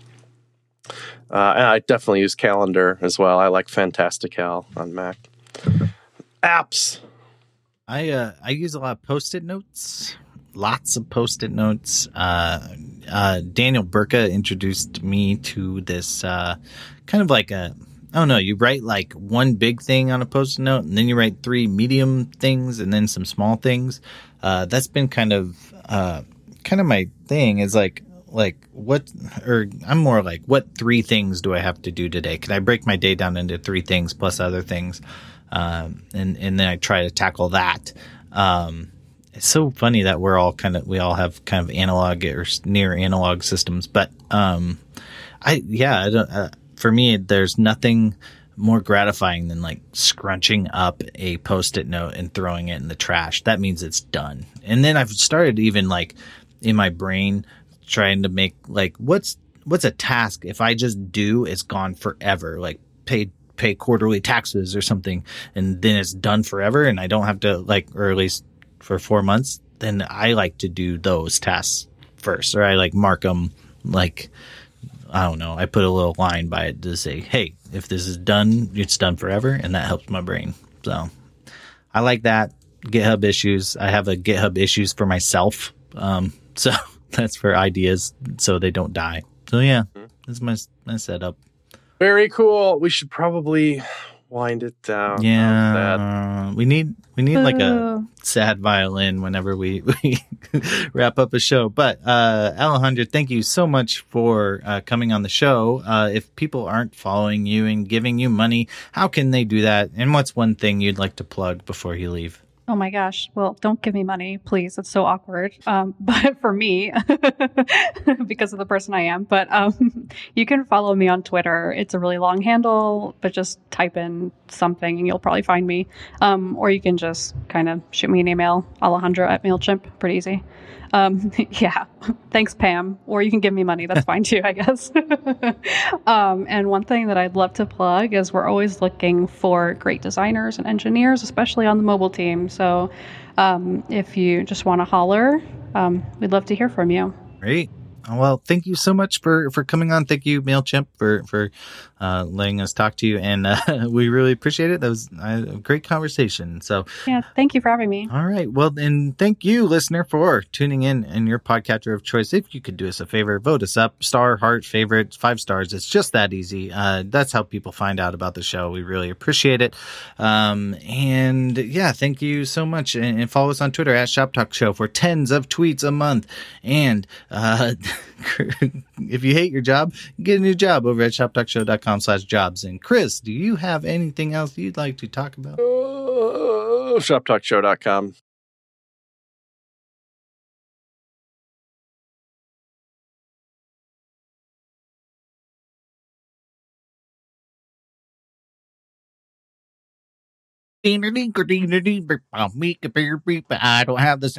Uh, and I definitely use Calendar as well. I like Fantastical on Mac. Apps. I uh, I use a lot of post-it notes. Lots of post-it notes. Uh, uh, Daniel Burka introduced me to this uh, kind of like a oh no, you write like one big thing on a post-it note, and then you write three medium things, and then some small things. Uh, that's been kind of kind of my thing. Is like like what or I'm more like what three things do I have to do today? Can I break my day down into three things plus other things? Um, and and then I try to tackle that. Um, it's so funny that we're all kind of we all have kind of analog or near analog systems, but um, I yeah, I don't, uh, for me there's nothing more gratifying than like scrunching up a post-it note and throwing it in the trash. That means it's done. And then I've started even like in my brain trying to make like what's what's a task if I just do it's gone forever like pay pay quarterly taxes or something and then it's done forever and I don't have to like or at least for 4 months then I like to do those tasks first or I like mark them like I don't know I put a little line by it to say hey if this is done it's done forever and that helps my brain. So I like that. GitHub issues I have a GitHub issues for myself um so that's for ideas so they don't die. So yeah, mm-hmm. that's my my setup. Very cool. We should probably wind it down. Yeah, we need we need like a sad violin whenever we, we wrap up a show. But uh, Alejandro, thank you so much for uh, coming on the show. Uh, if people aren't following you and giving you money, how can they do that? And what's one thing you'd like to plug before you leave? Oh my gosh. Well, don't give me money, please. It's so awkward. Um, but for me, because of the person I am, but, um, you can follow me on Twitter. It's a really long handle, but just type in something and you'll probably find me. Um, or you can just kind of shoot me an email, Alejandra at MailChimp. Pretty easy. Um, yeah, thanks, Pam. Or you can give me money. That's fine too, I guess. um, and one thing that I'd love to plug is we're always looking for great designers and engineers, especially on the mobile team. So um, if you just want to holler, um, we'd love to hear from you. Great. Well, thank you so much for, for coming on. Thank you, MailChimp, for, for uh, letting us talk to you. And uh, we really appreciate it. That was a great conversation. So, yeah, thank you for having me. All right. Well, and thank you, listener, for tuning in in your podcatcher of choice. If you could do us a favor, vote us up, star, heart, favorite, five stars. It's just that easy. Uh, that's how people find out about the show. We really appreciate it. Um, and yeah, thank you so much. And, and, follow us on Twitter at Shop Talk Show for tens of tweets a month. And, uh, if you hate your job, get a new job over at shoptalkshow.com slash jobs. And Chris, do you have anything else you'd like to talk about? Uh, shoptalkshow.com. I don't have the